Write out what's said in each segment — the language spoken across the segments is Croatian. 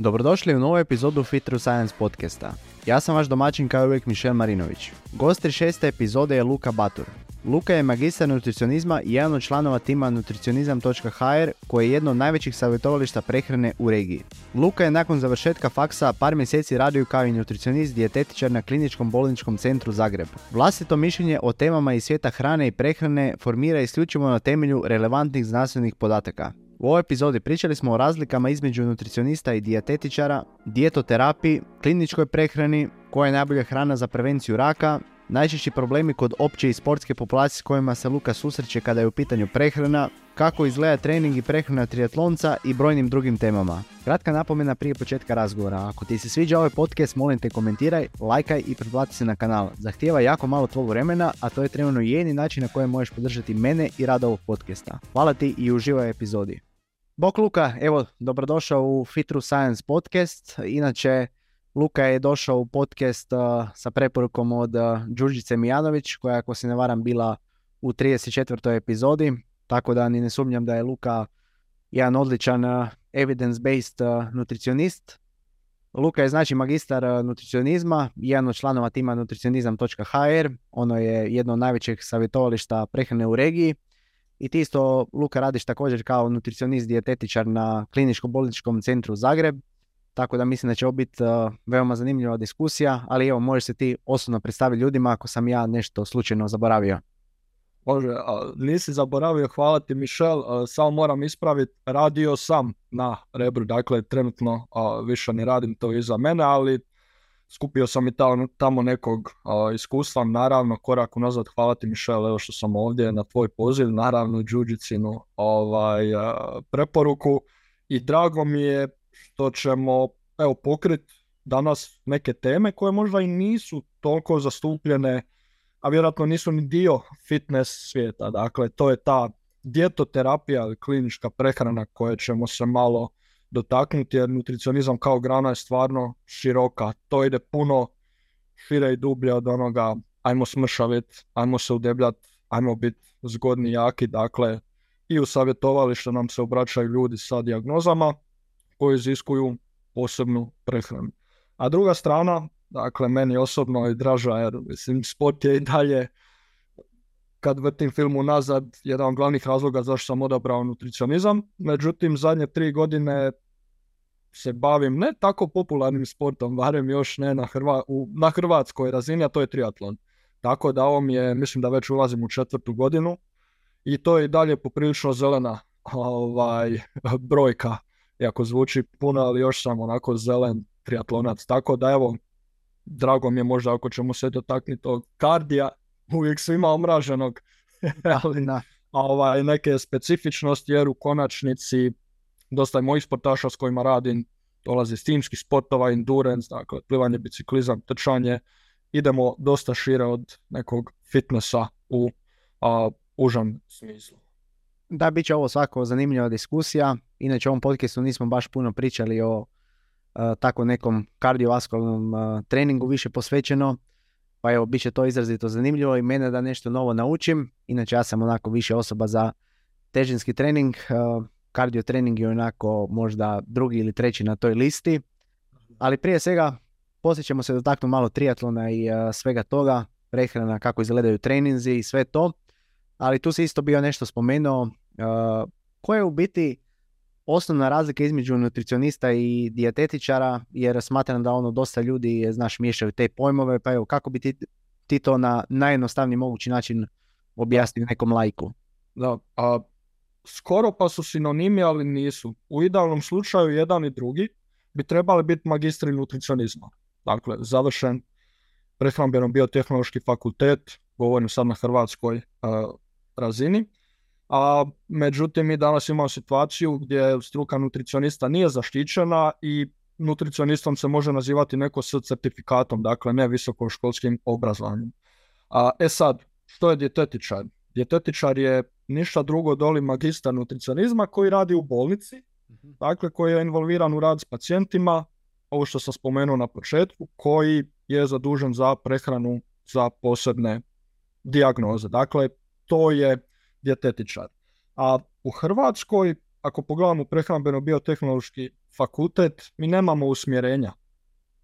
Dobrodošli u novu epizodu Fit Science podcasta. Ja sam vaš domaćin kao uvijek Mišel Marinović. Gost šeste epizode je Luka Batur. Luka je magistar nutricionizma i jedan od članova tima nutricionizam.hr koji je jedno od najvećih savjetovališta prehrane u regiji. Luka je nakon završetka faksa par mjeseci radio kao i nutricionist dijetetičar na Kliničkom bolničkom centru Zagreb. Vlastito mišljenje o temama iz svijeta hrane i prehrane formira isključivo na temelju relevantnih znanstvenih podataka. U ovoj epizodi pričali smo o razlikama između nutricionista i dijetetičara, dijetoterapiji, kliničkoj prehrani, koja je najbolja hrana za prevenciju raka, najčešći problemi kod opće i sportske populacije s kojima se Luka susreće kada je u pitanju prehrana, kako izgleda trening i prehrana triatlonca i brojnim drugim temama. Kratka napomena prije početka razgovora. Ako ti se sviđa ovaj podcast, molim te komentiraj, lajkaj i pretplati se na kanal. Zahtijeva jako malo tvog vremena, a to je trenutno jedini način na kojem možeš podržati mene i rad ovog podcasta. Hvala ti i uživaj epizodi. Bok Luka, evo, dobrodošao u Fit Through Science podcast. Inače, Luka je došao u podcast uh, sa preporukom od uh, Đurđice Mijanović, koja ako se ne varam bila u 34. epizodi, tako da ni ne sumnjam da je Luka jedan odličan uh, evidence-based uh, nutricionist. Luka je znači magistar uh, nutricionizma, jedan od članova tima nutricionizam.hr, ono je jedno od najvećih savjetovališta prehrane u regiji i ti isto, Luka, radiš također kao nutricionist, dijetetičar na kliničkom bolničkom centru Zagreb. Tako da mislim da će ovo biti uh, veoma zanimljiva diskusija, ali evo, možeš se ti osobno predstaviti ljudima ako sam ja nešto slučajno zaboravio. Može, a, nisi zaboravio, hvala ti Mišel, samo moram ispraviti, radio sam na Rebru, dakle trenutno a, više ne radim to iza mene, ali skupio sam i tamo, tamo nekog iskustva, naravno korak unazad, hvala ti Mišel, evo što sam ovdje na tvoj poziv, naravno Đuđicinu ovaj, preporuku i drago mi je što ćemo evo pokriti danas neke teme koje možda i nisu toliko zastupljene, a vjerojatno nisu ni dio fitness svijeta. Dakle, to je ta djetoterapija, klinička prehrana koje ćemo se malo dotaknuti jer nutricionizam kao grana je stvarno široka. To ide puno šire i dublje od onoga ajmo smršavit, ajmo se udebljat, ajmo biti zgodni jaki. Dakle, i u savjetovalištu nam se obraćaju ljudi sa dijagnozama koji iziskuju posebnu prehranu. A druga strana, dakle meni osobno je draža jer mislim sport je i dalje kad vrtim film unazad, jedan od glavnih razloga zašto sam odabrao nutricionizam. Međutim, zadnje tri godine se bavim ne tako popularnim sportom, barem još ne na, Hrva, u, na hrvatskoj razini, a to je triatlon. Tako da ovo mi je, mislim da već ulazim u četvrtu godinu i to je i dalje poprilično zelena ovaj, brojka. Iako zvuči puno, ali još sam onako zelen triatlonac. Tako da evo, drago mi je možda ako ćemo se dotaknuti od kardija, uvijek svima omraženog, ali na ovaj, neke specifičnosti jer u konačnici dosta je mojih sportaša s kojima radim dolazi iz timskih sportova, endurance, dakle plivanje, biciklizam, trčanje, idemo dosta šire od nekog fitnessa u a, užem smislu. Da, bit će ovo svako zanimljiva diskusija. Inače, u ovom podcastu nismo baš puno pričali o tako nekom kardiovaskularnom treningu više posvećeno. Pa evo, bit će to izrazito zanimljivo i mene da nešto novo naučim. Inače, ja sam onako više osoba za težinski trening. Kardio trening je onako možda drugi ili treći na toj listi. Ali prije svega, poslije ćemo se dotaknuti malo triatlona i svega toga. Prehrana, kako izgledaju treninzi i sve to. Ali tu se isto bio nešto spomenuo. Uh, koje je u biti osnovna razlika između nutricionista i dijetetičara, jer smatram da ono dosta ljudi, znaš, miješaju te pojmove, pa evo, kako bi ti, ti to na najjednostavniji mogući način objasnio nekom lajku? Da, a skoro pa su sinonimi, ali nisu. U idealnom slučaju jedan i drugi bi trebali biti magistri nutricionizma. Dakle, završen prehrambeno biotehnološki fakultet, govorim sad na hrvatskoj razini, a međutim mi danas imamo situaciju gdje struka nutricionista nije zaštićena i nutricionistom se može nazivati neko s certifikatom, dakle ne visokoškolskim obrazovanjem. A, e sad, što je dijetetičar? Dijetetičar je ništa drugo doli magistar nutricionizma koji radi u bolnici, mhm. dakle koji je involviran u rad s pacijentima, ovo što sam spomenuo na početku, koji je zadužen za prehranu za posebne dijagnoze. Dakle, to je dijetetičar. A u Hrvatskoj ako pogledamo prehrambeno biotehnološki fakultet, mi nemamo usmjerenja.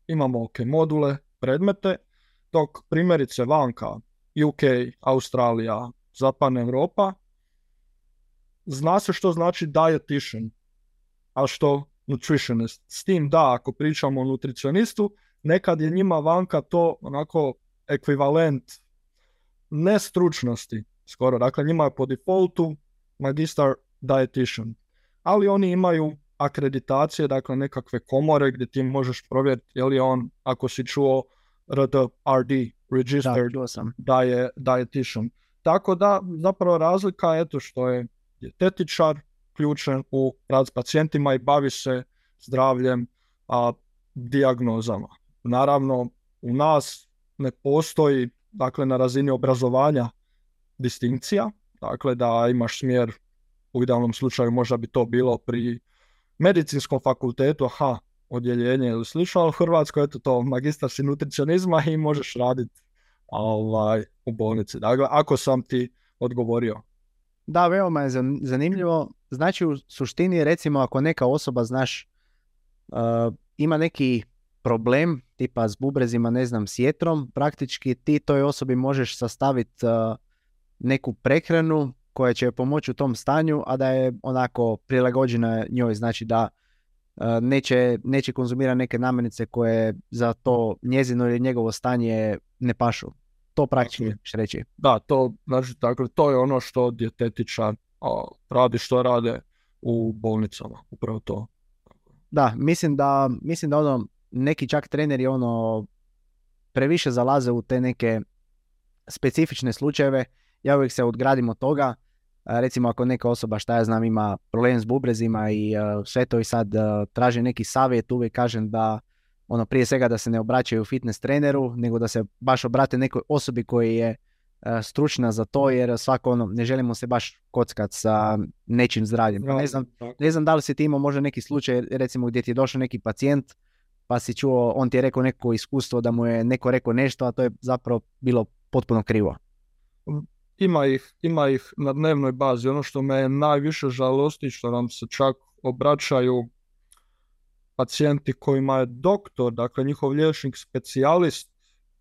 Imamo ok, module, predmete, dok primjerice vanka, UK, Australija, Zapadna Europa, zna se što znači dietitian, a što nutritionist. S tim da, ako pričamo o nutricionistu, nekad je njima vanka to onako ekvivalent nestručnosti skoro. Dakle, njima je po defaultu magistar dietitian. Ali oni imaju akreditacije, dakle nekakve komore gdje ti možeš provjeriti je li on, ako si čuo RDRD, registered da, je dietitian. Tako da zapravo razlika je to što je dietetičar ključan u rad s pacijentima i bavi se zdravljem, a dijagnozama. Naravno, u nas ne postoji, dakle, na razini obrazovanja distinkcija, dakle, da imaš smjer, u idealnom slučaju možda bi to bilo pri medicinskom fakultetu, aha, odjeljenje ili slično, ali u Hrvatskoj je to magistar si nutricionizma i možeš raditi ovaj, u bolnici. Dakle, ako sam ti odgovorio. Da, veoma je zanimljivo. Znači u suštini recimo ako neka osoba znaš uh, ima neki problem tipa s bubrezima, ne znam, s jetrom, praktički ti toj osobi možeš sastaviti uh, neku prehranu koja će pomoći u tom stanju, a da je onako prilagođena njoj, znači da uh, neće, neće konzumirati neke namirnice koje za to njezino ili njegovo stanje ne pašu. To praktički reći. Da, to, znači, dakle, to je ono što djetetičar radi što rade u bolnicama, upravo to. Da, mislim da, mislim da ono, neki čak treneri ono previše zalaze u te neke specifične slučajeve. Ja uvijek se odgradim od toga. Recimo ako neka osoba šta ja znam ima problem s bubrezima i sve to i sad traži neki savjet, uvijek kažem da ono prije svega da se ne obraćaju fitness treneru, nego da se baš obrate nekoj osobi koji je e, stručna za to, jer svako ono, ne želimo se baš kockat sa nečim zdravljem. Ne znam, ne znam da li si ti imao možda neki slučaj, recimo gdje ti je došao neki pacijent, pa si čuo, on ti je rekao neko iskustvo da mu je neko rekao nešto, a to je zapravo bilo potpuno krivo. Ima ih, ima ih na dnevnoj bazi. Ono što me najviše žalosti, što nam se čak obraćaju pacijenti kojima je doktor, dakle njihov liječnik specijalist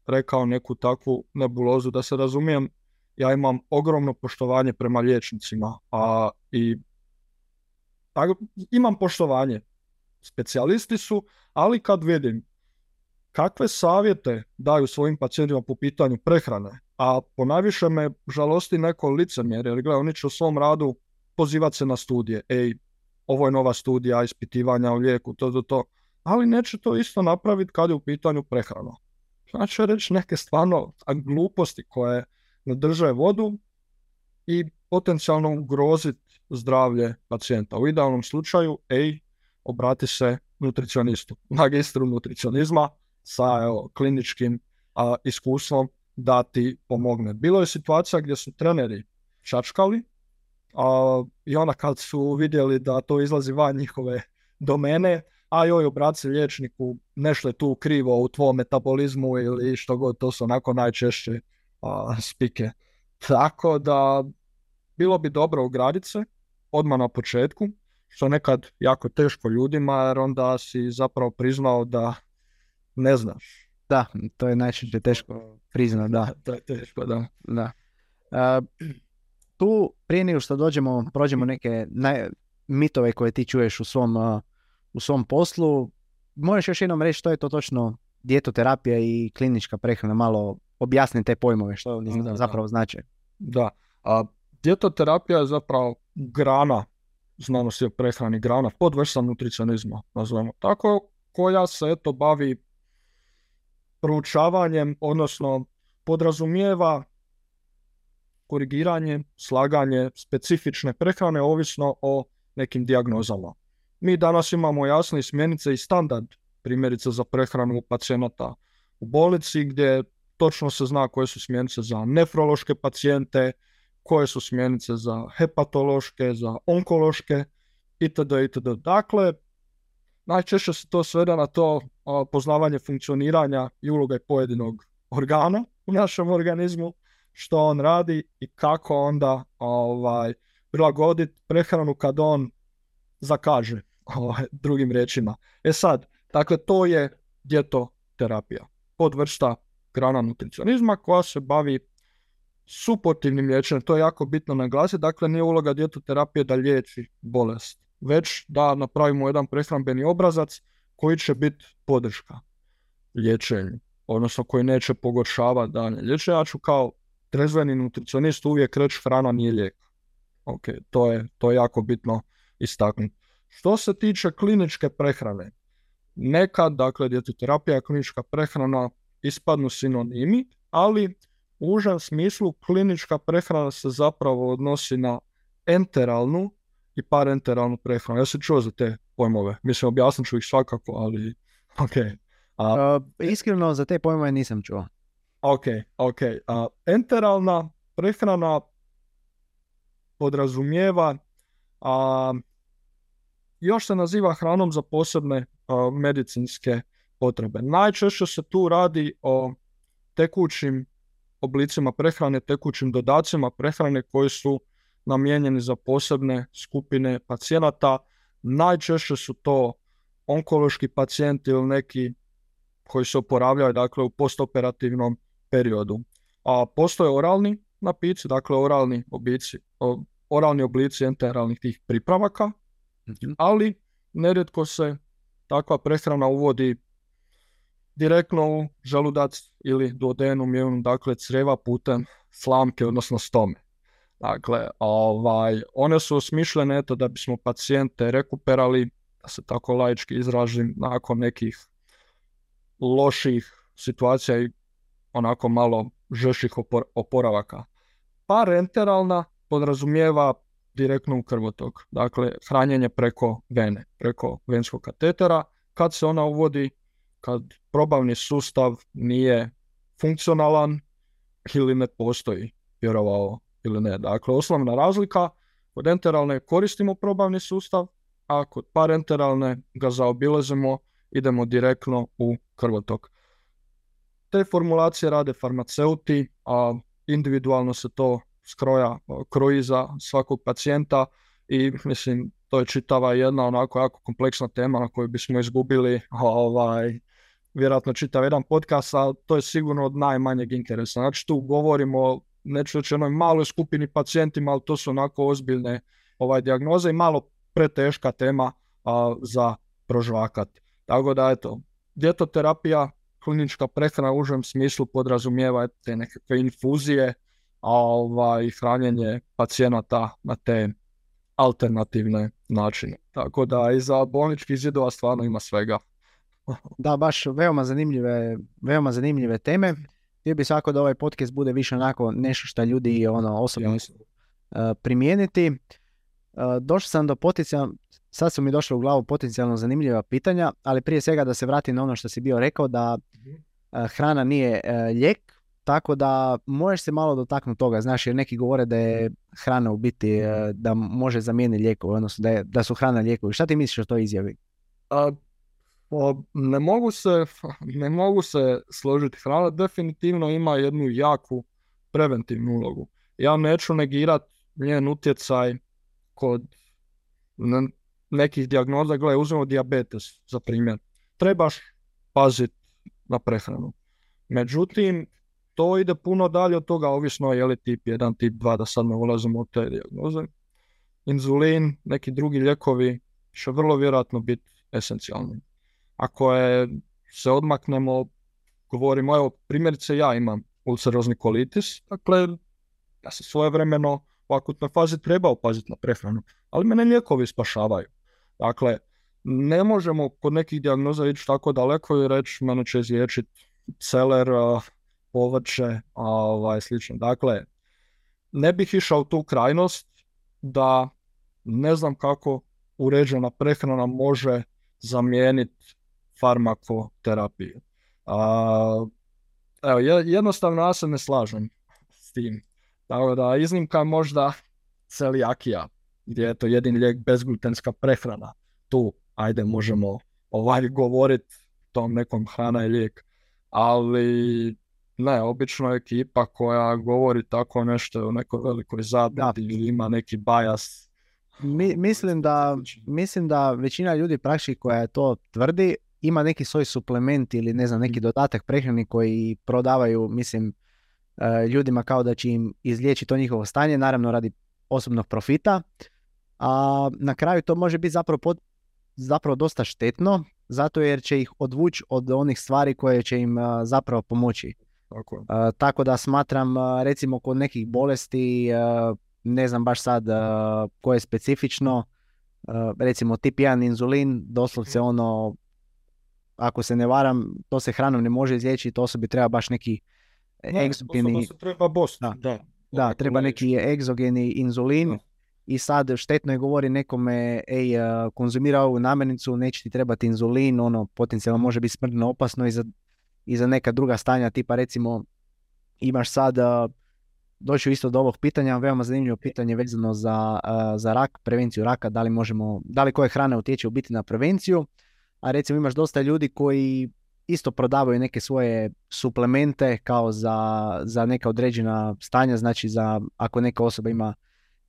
rekao neku takvu nebulozu, da se razumijem, ja imam ogromno poštovanje prema liječnicima, a i imam poštovanje. Specijalisti su, ali kad vidim kakve savjete daju svojim pacijentima po pitanju prehrane, a ponajviše me žalosti neko licemjerje, jer gledaj, oni će u svom radu pozivati se na studije. Ej, ovo je nova studija ispitivanja o lijeku, to, to, to. Ali neće to isto napraviti kad je u pitanju prehrana. Znači reći neke stvarno gluposti koje ne drže vodu i potencijalno ugroziti zdravlje pacijenta. U idealnom slučaju, ej, obrati se nutricionistu, magistru nutricionizma sa kliničkim a, iskustvom da ti pomogne. Bilo je situacija gdje su treneri čačkali a, I onda kad su vidjeli da to izlazi van njihove domene, a joj obraci liječniku, nešto je tu krivo u tvom metabolizmu ili što god, to su onako najčešće a, spike. Tako da bilo bi dobro ugraditi se odmah na početku, što nekad jako teško ljudima, jer onda si zapravo priznao da ne znaš. Da, to je najčešće teško priznao, da. To je teško, da. da tu prije nego što dođemo, prođemo neke naj, mitove koje ti čuješ u svom, uh, u svom poslu, možeš još jednom reći što je to točno dijetoterapija i klinička prehrana, malo objasni te pojmove, što oni da, zapravo znače. Da, a dijetoterapija je zapravo grana znanosti o prehrani, grana podvrsta nutricionizma, nazvemo tako, koja se eto bavi proučavanjem, odnosno podrazumijeva korigiranje, slaganje specifične prehrane ovisno o nekim dijagnozama. Mi danas imamo jasne smjernice i standard primjerice za prehranu pacijenata u bolnici gdje točno se zna koje su smjernice za nefrološke pacijente, koje su smjernice za hepatološke, za onkološke itd. itd. Dakle, najčešće se to sveda na to poznavanje funkcioniranja i uloge pojedinog organa u našem organizmu što on radi i kako onda ovaj, prilagoditi prehranu kad on zakaže, ovaj, drugim riječima. E sad, dakle, to je djetoterapija, podvrsta grana nutricionizma koja se bavi suportivnim liječenjem, to je jako bitno naglasiti, dakle nije uloga djetoterapije da liječi bolest, već da napravimo jedan prehrambeni obrazac koji će biti podrška liječenju, odnosno koji neće pogoršavati dalje liječenje. Ja ću kao trezveni nutricionist uvijek reći hrana nije lijek. Ok, to je, to je jako bitno istaknuti. Što se tiče kliničke prehrane, nekad, dakle, djetoterapija i klinička prehrana ispadnu sinonimi, ali u užem smislu klinička prehrana se zapravo odnosi na enteralnu i parenteralnu prehranu. Ja sam čuo za te pojmove. Mislim, objasnit ću ih svakako, ali ok. A, iskreno za te pojmove nisam čuo. Ok, ok. A, enteralna prehrana podrazumijeva a, još se naziva hranom za posebne medicinske potrebe. Najčešće se tu radi o tekućim oblicima prehrane, tekućim dodacima prehrane koji su namijenjeni za posebne skupine pacijenata. Najčešće su to onkološki pacijenti ili neki koji se oporavljaju dakle, u postoperativnom periodu. A postoje oralni napici, dakle oralni oblici, oralni oblici enteralnih tih pripravaka, mhm. ali nerijetko se takva prehrana uvodi direktno u želudac ili duodenum, dakle creva putem slamke, odnosno stome. Dakle, ovaj, one su osmišljene eto, da bismo pacijente rekuperali, da se tako laički izražim, nakon nekih loših situacija i onako malo žeših oporavaka. Parenteralna podrazumijeva direktno u krvotok, dakle hranjenje preko vene, preko venskog katetera. Kad se ona uvodi, kad probavni sustav nije funkcionalan ili ne postoji, vjerovao ili ne. Dakle, osnovna razlika, kod enteralne koristimo probavni sustav, a kod parenteralne ga zaobilazimo, idemo direktno u krvotok. Te formulacije rade farmaceuti, a individualno se to skroja, kroji za svakog pacijenta i mislim to je čitava jedna onako jako kompleksna tema na koju bismo izgubili ovaj, vjerojatno čitav jedan podcast, a to je sigurno od najmanjeg interesa. Znači tu govorimo neću reći onoj maloj skupini pacijentima, ali to su onako ozbiljne ovaj, dijagnoze i malo preteška tema a, za prožvakat. Tako da eto, djetoterapija, klinička prehrana u užem smislu podrazumijeva te nekakve infuzije, a ovaj, hranjenje pacijenata na te alternativne načine. Tako da i za bolnički zidova stvarno ima svega. da, baš veoma zanimljive, veoma zanimljive teme. Htio bi svako da ovaj podcast bude više onako nešto što ljudi ono, osobno uh, primijeniti. Uh, došao sam do potencijalno, sad su mi došle u glavu potencijalno zanimljiva pitanja, ali prije svega da se vratim na ono što si bio rekao da uh, hrana nije lijek, tako da možeš se malo dotaknuti toga, znaš, jer neki govore da je hrana u biti, da može zamijeniti lijekove, odnosno da, je, da su hrana lijekovi. Šta ti misliš o toj izjavi? Ne mogu se, ne mogu se složiti. Hrana definitivno ima jednu jaku preventivnu ulogu. Ja neću negirati njen utjecaj kod nekih dijagnoza. Gle, uzmemo diabetes za primjer. Trebaš paziti na prehranu. Međutim, to ide puno dalje od toga, ovisno je li tip 1, tip 2, da sad ne ulazimo u te dijagnoze. Inzulin, neki drugi lijekovi će vrlo vjerojatno biti esencijalni ako je, se odmaknemo, govorimo, evo primjerice ja imam ulcerozni kolitis, dakle ja sam svojevremeno u akutnoj fazi trebao paziti na prehranu, ali mene lijekovi spašavaju. Dakle, ne možemo kod nekih dijagnoza ići tako daleko i reći mene će izliječiti celer, povrće, ovaj, slično. Dakle, ne bih išao tu krajnost da ne znam kako uređena prehrana može zamijeniti farmakoterapiju. A, evo, jednostavno ja se ne slažem s tim. Tako da iznimka možda celijakija, gdje je to jedini lijek bezglutenska prehrana. Tu, ajde, možemo ovaj govoriti tom nekom hrana i lijek. Ali ne, obično ekipa koja govori tako nešto o nekoj velikoj zabiti ili ima neki bajas, Mi, mislim, da, mislim da većina ljudi praktički koja to tvrdi ima neki svoj suplement ili ne znam neki dodatak prehrani koji prodavaju mislim e, ljudima kao da će im izliječiti to njihovo stanje, naravno radi osobnog profita. A na kraju to može biti zapravo, pod, zapravo dosta štetno, zato jer će ih odvući od onih stvari koje će im zapravo pomoći. Tako. tako da smatram recimo kod nekih bolesti, ne znam baš sad koje je specifično, recimo tip 1 inzulin, doslovce mhm. ono, ako se ne varam, to se hranom ne može izliječiti, osobi treba baš neki egzogeni... treba bost, da. da. Da, treba neki egzogeni inzulin i sad štetno je govori nekome, ej, konzumira ovu namirnicu, neće ti trebati inzulin, ono potencijalno može biti smrtno opasno i za, i za neka druga stanja, tipa recimo imaš sad, doći isto do ovog pitanja, veoma zanimljivo pitanje vezano za, za rak, prevenciju raka, da li možemo, da li koje hrane utječe u biti na prevenciju, a recimo imaš dosta ljudi koji isto prodavaju neke svoje suplemente kao za, za neka određena stanja, znači za ako neka osoba ima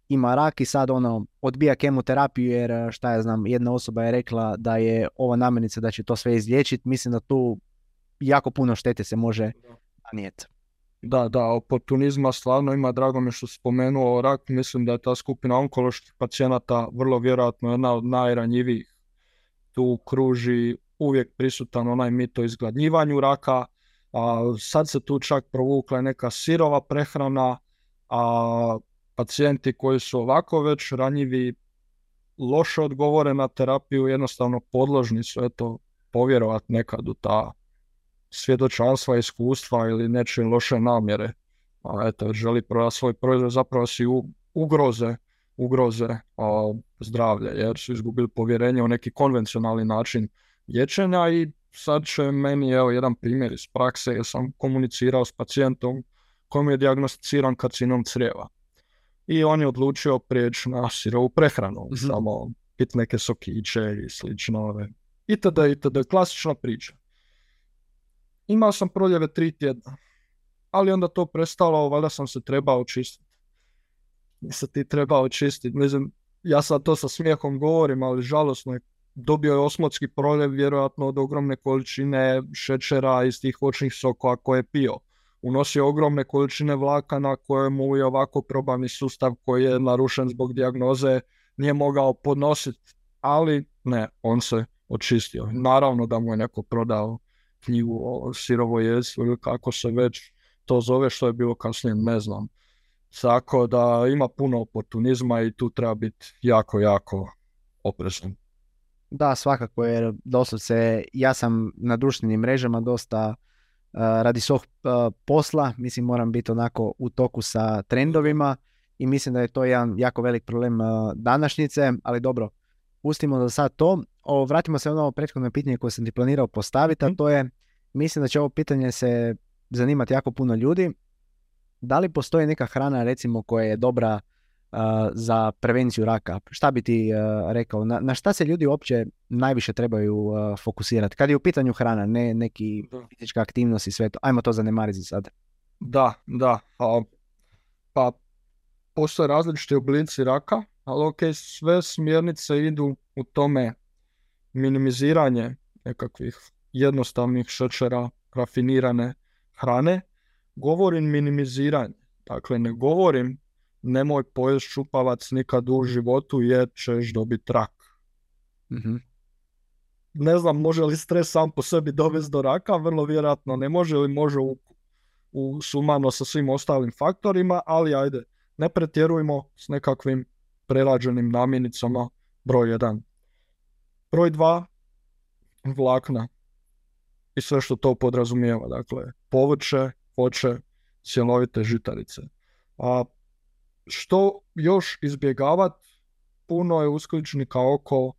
ima rak i sad ono odbija kemoterapiju jer e, šta ja znam, jedna osoba je rekla da je ova namirnica da će to sve izliječiti, mislim da tu jako puno štete se može nanijeti. Da, da, oportunizma stvarno ima, drago mi što spomenuo rak, mislim da je ta skupina onkoloških pacijenata vrlo vjerojatno jedna od najranjivijih. Tu kruži uvijek prisutan onaj mit o izgladnjivanju raka, a sad se tu čak provukla neka sirova prehrana, a pacijenti koji su ovako već ranjivi, loše odgovore na terapiju, jednostavno podložni su eto, povjerovat nekad u ta svjedočanstva, iskustva ili nečije loše namjere. A eto, želi prodati svoj proizvod, zapravo si ugroze, ugroze a, zdravlja, jer su izgubili povjerenje u neki konvencionalni način liječenja i sad će meni, evo, jedan primjer iz prakse, jer sam komunicirao s pacijentom kojem je diagnosticiran karcinom crijeva i on je odlučio prijeći na sirovu prehranu, mm samo pit neke sokiće i slično. Itd. itd. Klasična priča. Imao sam proljeve tri tjedna, ali onda to prestalo, valjda sam se trebao očistiti. Nisam ti trebao očistiti. Mislim, ja sad to sa smijehom govorim, ali žalosno je. Dobio je osmotski proljev vjerojatno od ogromne količine šećera iz tih voćnih sokova koje je pio unosio ogromne količine vlakana koje mu je ovako probavni sustav koji je narušen zbog dijagnoze nije mogao podnositi, ali ne, on se očistio. Naravno da mu je neko prodao knjigu o sirovoj ili kako se već to zove što je bilo kasnije, ne znam. Tako da ima puno oportunizma i tu treba biti jako, jako oprezan. Da, svakako, jer doslovce ja sam na društvenim mrežama dosta radi svog posla, mislim moram biti onako u toku sa trendovima i mislim da je to jedan jako velik problem današnjice, ali dobro, pustimo za sad to. O, vratimo se na ovo prethodno pitanje koje sam ti planirao postaviti, a mhm. to je, mislim da će ovo pitanje se zanimati jako puno ljudi. Da li postoji neka hrana recimo koja je dobra za prevenciju raka. Šta bi ti rekao? Na, na šta se ljudi uopće najviše trebaju fokusirati? Kad je u pitanju hrana, ne neki fizička aktivnost i sve to. Ajmo to zanemariti sad. Da, da. pa postoje različiti oblici raka, ali ok, sve smjernice idu u tome minimiziranje nekakvih jednostavnih šećera, rafinirane hrane. Govorim minimiziranje. Dakle, ne govorim nemoj pojest šupavac nikad u životu jer ćeš dobiti rak. mm Ne znam može li stres sam po sebi dovesti do raka, vrlo vjerojatno ne može ili može u, u sumano sa svim ostalim faktorima, ali ajde, ne pretjerujmo s nekakvim prerađenim namirnicama broj 1. Broj 2, vlakna i sve što to podrazumijeva, dakle povrće, voće, cjelovite žitarice. A što još izbjegavati, puno je uskličnika oko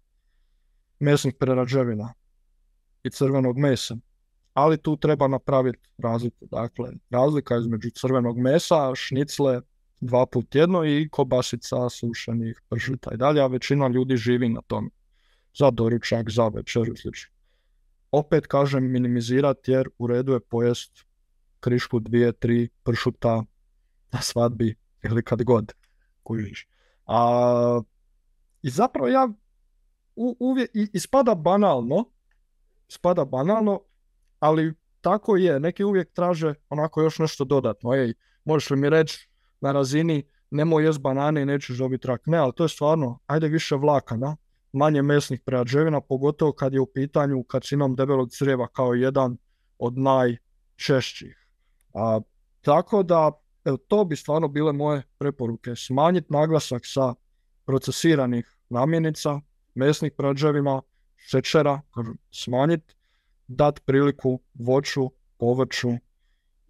mesnih prerađevina i crvenog mesa. Ali tu treba napraviti razliku. Dakle, razlika između crvenog mesa, šnicle dva put tjedno i kobasica sušenih pršuta i dalje, a većina ljudi živi na tom. Za doručak, za večer slično. Opet kažem minimizirati jer u redu je pojest krišku dvije, tri pršuta na svadbi ili kad god kužiš. A I zapravo ja uvijek, ispada banalno, spada banalno, ali tako je, neki uvijek traže onako još nešto dodatno. Ej, možeš li mi reći na razini nemoj jest banane i nećeš dobiti rak. Ne, ali to je stvarno, ajde više vlakana, manje mesnih prerađevina, pogotovo kad je u pitanju karcinom debelog crijeva kao jedan od najčešćih. A, tako da, evo, to bi stvarno bile moje preporuke. Smanjiti naglasak sa procesiranih namjenica, mesnih prerađevina, šećera, smanjiti, dati priliku voću, povrću,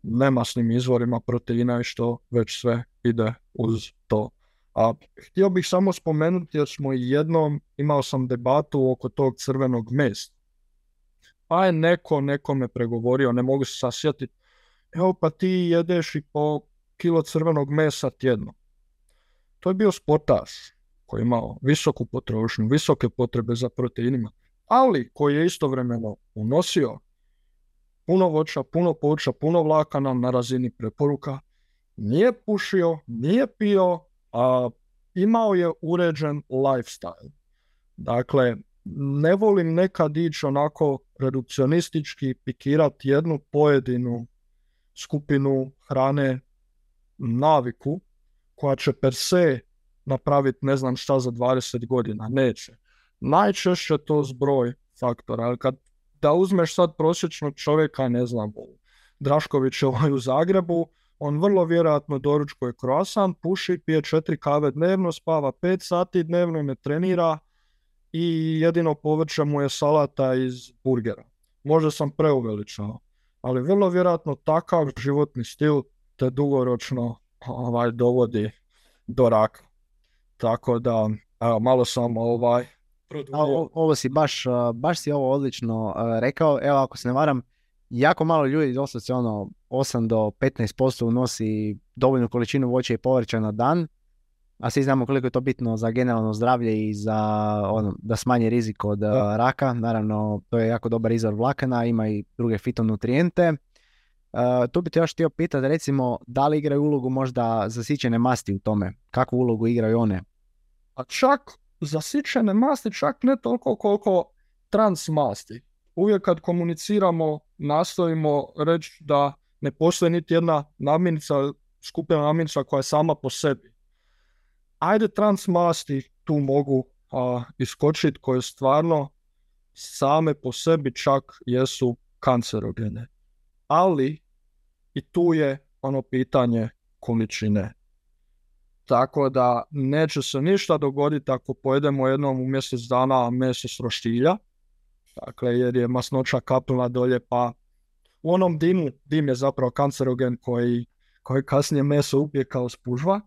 nemasnim izvorima proteina i što već sve ide uz to. A htio bih samo spomenuti jer smo jednom, imao sam debatu oko tog crvenog mesa. Pa je neko nekome pregovorio, ne mogu se sasjetiti, evo pa ti jedeš i po kilo crvenog mesa tjedno. To je bio sportaš koji je imao visoku potrošnju, visoke potrebe za proteinima, ali koji je istovremeno unosio puno voća, puno povrća, puno vlakana na razini preporuka, nije pušio, nije pio, a imao je uređen lifestyle. Dakle, ne volim nekad ići onako redukcionistički pikirati jednu pojedinu skupinu hrane naviku koja će per se napraviti ne znam šta za 20 godina. Neće. Najčešće to zbroj faktora. Ali kad da uzmeš sad prosječnog čovjeka, ne znam, u Draškovićevoj u Zagrebu, on vrlo vjerojatno doručkuje kroasan, puši, pije četiri kave dnevno, spava pet sati dnevno, ne trenira i jedino povrće mu je salata iz burgera. Možda sam preuveličao, ali vrlo vjerojatno takav životni stil te dugoročno ovaj, dovodi do raka. Tako da, evo, malo sam ovaj, ovo si baš, baš si ovo odlično rekao. Evo, ako se ne varam, jako malo ljudi, doslovce ono 8 do 15% unosi dovoljnu količinu voća i povrća na dan, a svi znamo koliko je to bitno za generalno zdravlje i za ono, da smanji rizik od raka. Naravno, to je jako dobar izvor vlakana, ima i druge fitonutrijente. Uh, tu bi te još htio pitati, recimo, da li igraju ulogu možda zasićene masti u tome? Kakvu ulogu igraju one? A čak zasićene masti, čak ne toliko koliko trans masti. Uvijek kad komuniciramo, nastojimo reći da ne postoji niti jedna namirnica, skupina namirnica koja je sama po sebi. Ajde trans masti tu mogu a, iskočiti koje stvarno same po sebi čak jesu kancerogene. Ali i tu je ono pitanje količine. Tako da neće se ništa dogoditi ako pojedemo jednom u mjesec dana meso s roštilja. Dakle, jer je masnoća kapnula dolje, pa u onom dimu, dim je zapravo kancerogen koji, koji kasnije meso upije kao spužva.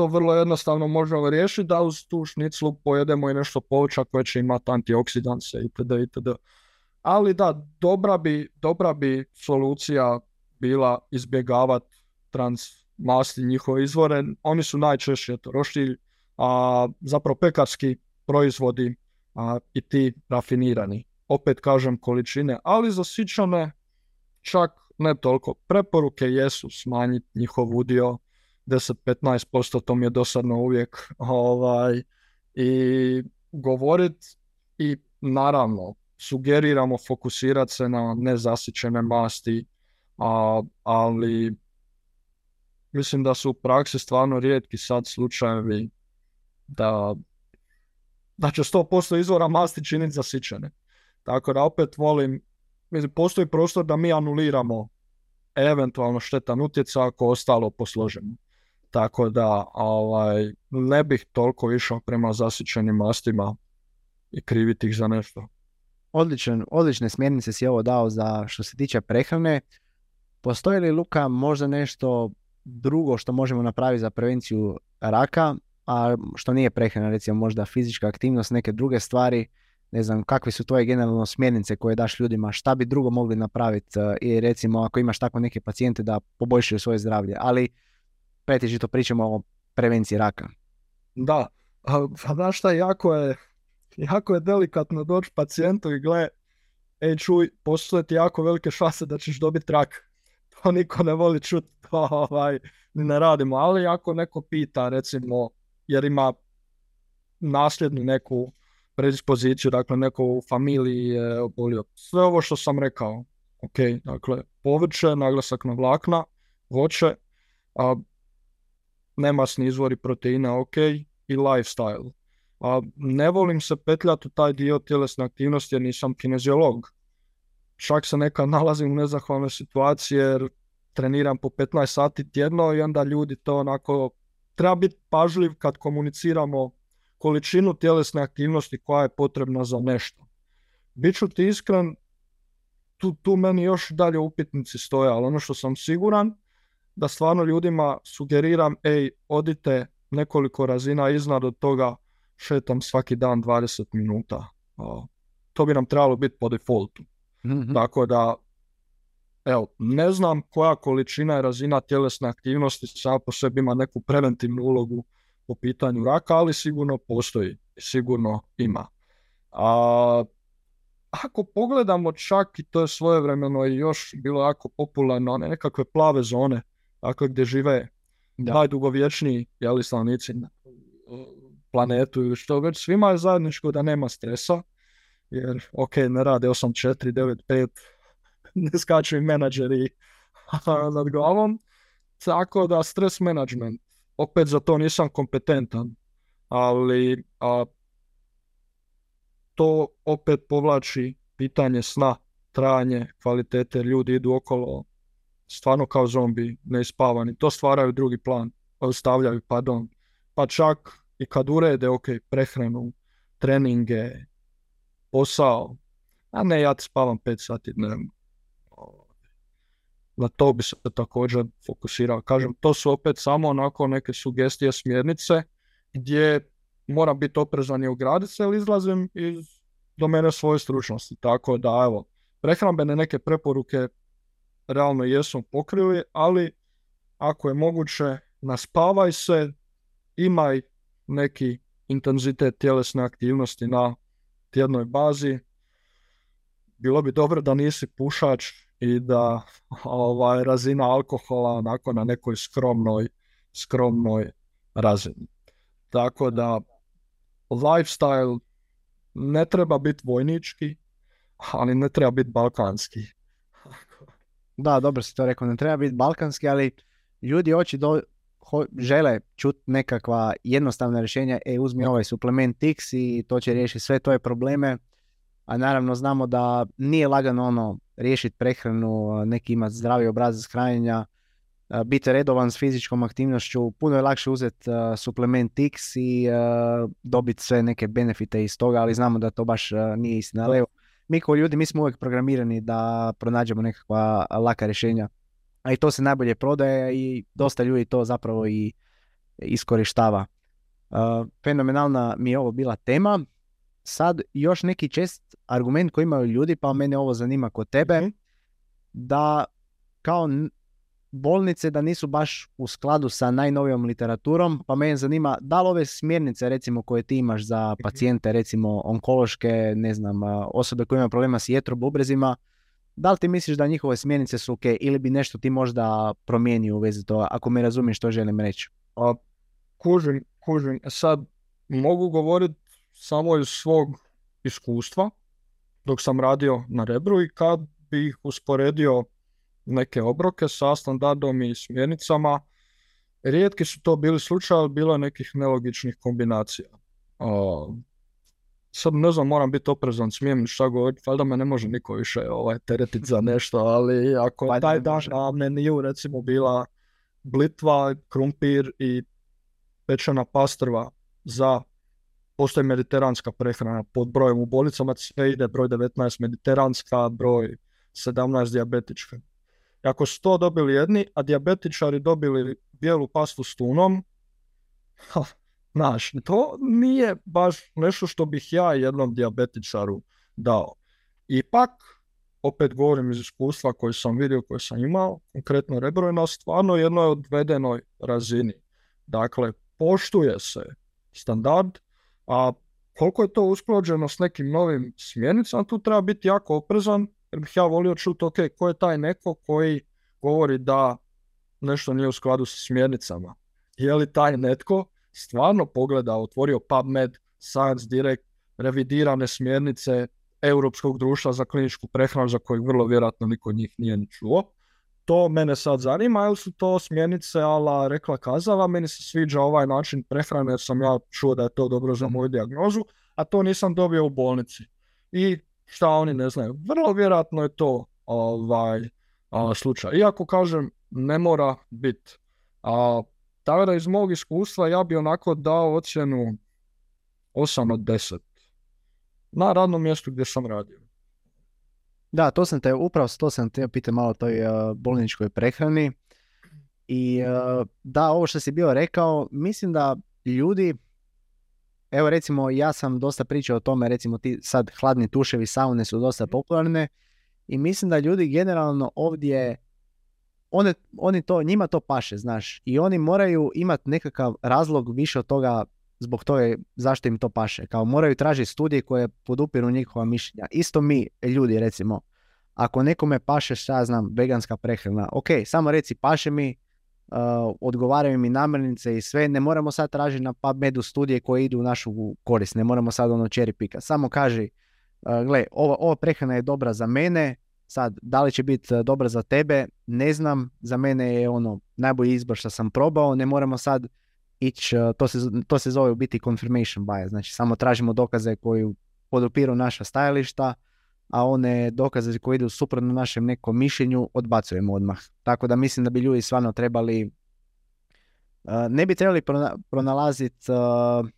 To vrlo jednostavno možemo riješiti da uz tu šniclu pojedemo i nešto povrća koje će imati antioksidanse itd. itd. Ali da, dobra bi, dobra bi solucija bila izbjegavati trans masti njihove izvore. Oni su najčešće to roštilj, a zapravo pekarski proizvodi a, i ti rafinirani. Opet kažem količine, ali zasićane čak ne toliko. Preporuke jesu smanjiti njihov udio 10-15%, to mi je dosadno uvijek ovaj, i govorit i naravno sugeriramo fokusirati se na nezasićene masti, a, ali mislim da su u praksi stvarno rijetki sad slučajevi da, da će 100% izvora masti činiti zasićene. Tako da opet volim, mislim, postoji prostor da mi anuliramo eventualno štetan utjecaj ako ostalo posloženo. Tako da ovaj, ne bih toliko išao prema zasićenim mastima i kriviti ih za nešto. Odličan, odlične smjernice si ovo dao za što se tiče prehrane. Postoji li Luka možda nešto drugo što možemo napraviti za prevenciju raka, a što nije prehrana, recimo možda fizička aktivnost, neke druge stvari, ne znam, kakve su tvoje generalno smjernice koje daš ljudima, šta bi drugo mogli napraviti e, i recimo ako imaš tako neke pacijente da poboljšaju svoje zdravlje, ali pretežito pričamo o prevenciji raka. Da, a, znaš šta, jako je, jako je delikatno doći pacijentu i gle, ej čuj, postoje ti jako velike šanse da ćeš dobiti rak to niko ne voli čuti, to ovaj, ne radimo. Ali ako neko pita, recimo, jer ima nasljednu neku predispoziciju, dakle neko u familiji je obolio. Sve ovo što sam rekao, ok, dakle povrće, naglasak na vlakna, voće, a nemasni izvori proteina, ok, i lifestyle. A ne volim se petljati u taj dio tjelesne aktivnosti jer nisam kineziolog. Čak se nekad nalazim u nezahvalnoj situaciji jer treniram po 15 sati tjedno i onda ljudi to onako treba biti pažljiv kad komuniciramo količinu tjelesne aktivnosti koja je potrebna za nešto. Biću ti iskren, tu, tu meni još dalje upitnici stoje, ali ono što sam siguran, da stvarno ljudima sugeriram, ej, odite nekoliko razina iznad od toga, šetam svaki dan 20 minuta. To bi nam trebalo biti po defaultu. mm Tako da, evo, ne znam koja količina i razina tjelesne aktivnosti sama po sebi ima neku preventivnu ulogu po pitanju raka, ali sigurno postoji, sigurno ima. A, ako pogledamo čak i to je svojevremeno i još bilo jako popularno, one nekakve plave zone, dakle gdje žive da. najdugovječniji jeli, stanovnici na planetu ili što već, svima je zajedničko da nema stresa, jer ok, ne rade 8, 4, 9, 5, ne skaču i menadžeri nad glavom, tako da stres management opet za to nisam kompetentan, ali a, to opet povlači pitanje sna, trajanje, kvalitete, ljudi idu okolo stvarno kao zombi, neispavani. To stvaraju drugi plan, ostavljaju, pardon. Pa čak i kad urede, ok, prehranu, treninge, posao, a ne, ja spavam 5 sati dnevno na to bi se također fokusirao. Kažem, to su opet samo onako neke sugestije, smjernice gdje moram biti oprezan i ugraditi se, ali izlazim iz domene svoje stručnosti. Tako da, evo, prehrambene neke preporuke realno jesu pokrili, ali ako je moguće, naspavaj se, imaj neki intenzitet tjelesne aktivnosti na tjednoj bazi. Bilo bi dobro da nisi pušač i da ovaj, razina alkohola onako na nekoj skromnoj, skromnoj razini. Tako da lifestyle ne treba biti vojnički, ali ne treba biti balkanski. Da, dobro si to rekao, ne treba biti balkanski, ali ljudi oči do, žele čuti nekakva jednostavna rješenja, e uzmi ovaj suplement X i to će riješiti sve tvoje probleme, a naravno znamo da nije lagano ono riješiti prehranu, neki imati zdravi obrazac hranjenja, biti redovan s fizičkom aktivnošću, puno je lakše uzeti suplement X i dobiti sve neke benefite iz toga, ali znamo da to baš nije istina. Ali mi kao ljudi, mi smo uvijek programirani da pronađemo nekakva laka rješenja. A i to se najbolje prodaje i dosta ljudi to zapravo i iskorištava. Fenomenalna mi je ovo bila tema sad još neki čest argument koji imaju ljudi, pa mene ovo zanima kod tebe, mhm. da kao bolnice da nisu baš u skladu sa najnovijom literaturom, pa mene zanima da li ove smjernice recimo koje ti imaš za mhm. pacijente, recimo onkološke, ne znam, osobe koje imaju problema s jetrobubrezima, da li ti misliš da njihove smjernice su ok ili bi nešto ti možda promijenio u vezi toga, ako me razumiješ što želim reći? A, kužim, kužim. Sad mogu govoriti samo iz svog iskustva dok sam radio na Rebru i kad bih usporedio neke obroke sa standardom i smjernicama, rijetki su to bili slučaj, bilo je nekih nelogičnih kombinacija. sad ne znam, moram biti oprezan, smijem šta govoriti, valjda me ne može niko više ovaj, teretiti za nešto, ali ako taj dan na meniju recimo bila blitva, krumpir i pečena pastrva za postoji mediteranska prehrana pod brojem u bolnicama, sve ide broj 19 mediteranska, broj 17 dijabetička. Ako su to dobili jedni, a dijabetičari dobili bijelu pastu s tunom, znaš, to nije baš nešto što bih ja jednom dijabetičaru dao. Ipak, opet govorim iz iskustva koje sam vidio, koje sam imao, konkretno rebro je na stvarno jednoj odvedenoj razini. Dakle, poštuje se standard, a koliko je to usklađeno s nekim novim smjernicama, tu treba biti jako oprezan, jer bih ja volio čuti, ok, ko je taj neko koji govori da nešto nije u skladu sa smjernicama. Je li taj netko stvarno pogledao, otvorio PubMed, Science Direct, revidirane smjernice Europskog društva za kliničku prehranu za kojeg vrlo vjerojatno niko njih nije ni čuo. To mene sad zanima, ili su to smjernice ala rekla kazala, meni se sviđa ovaj način prehrane jer sam ja čuo da je to dobro za moju dijagnozu, a to nisam dobio u bolnici. I šta oni ne znaju. Vrlo vjerojatno je to ovaj, slučaj. Iako kažem, ne mora biti. A, tako da iz mog iskustva ja bi onako dao ocjenu 8 od 10 na radnom mjestu gdje sam radio. Da, to sam te, upravo to sam te pitao malo o toj uh, bolničkoj prehrani. I uh, da, ovo što si bio rekao, mislim da ljudi, evo recimo ja sam dosta pričao o tome, recimo ti sad hladni tuševi saune su dosta mhm. popularne i mislim da ljudi generalno ovdje one, oni to, njima to paše, znaš, i oni moraju imati nekakav razlog više od toga zbog toga zašto im to paše. Kao moraju tražiti studije koje podupiru njihova mišljenja. Isto mi, ljudi, recimo, ako nekome paše, šta ja znam, veganska prehrana, ok, samo reci paše mi, odgovaraju mi namirnice i sve, ne moramo sad tražiti na PubMedu studije koje idu u našu korist, ne moramo sad ono cherry pika. Samo kaži, uh, gle, ova, ova prehrana je dobra za mene, sad, da li će biti uh, dobra za tebe, ne znam, za mene je ono najbolji izbor što sam probao, ne moramo sad ići, uh, to se, to se zove u biti confirmation bias, znači samo tražimo dokaze koji podupiru naša stajališta, a one dokaze koji idu suprotno našem nekom mišljenju odbacujemo odmah. Tako da mislim da bi ljudi stvarno trebali, uh, ne bi trebali pronalaziti uh,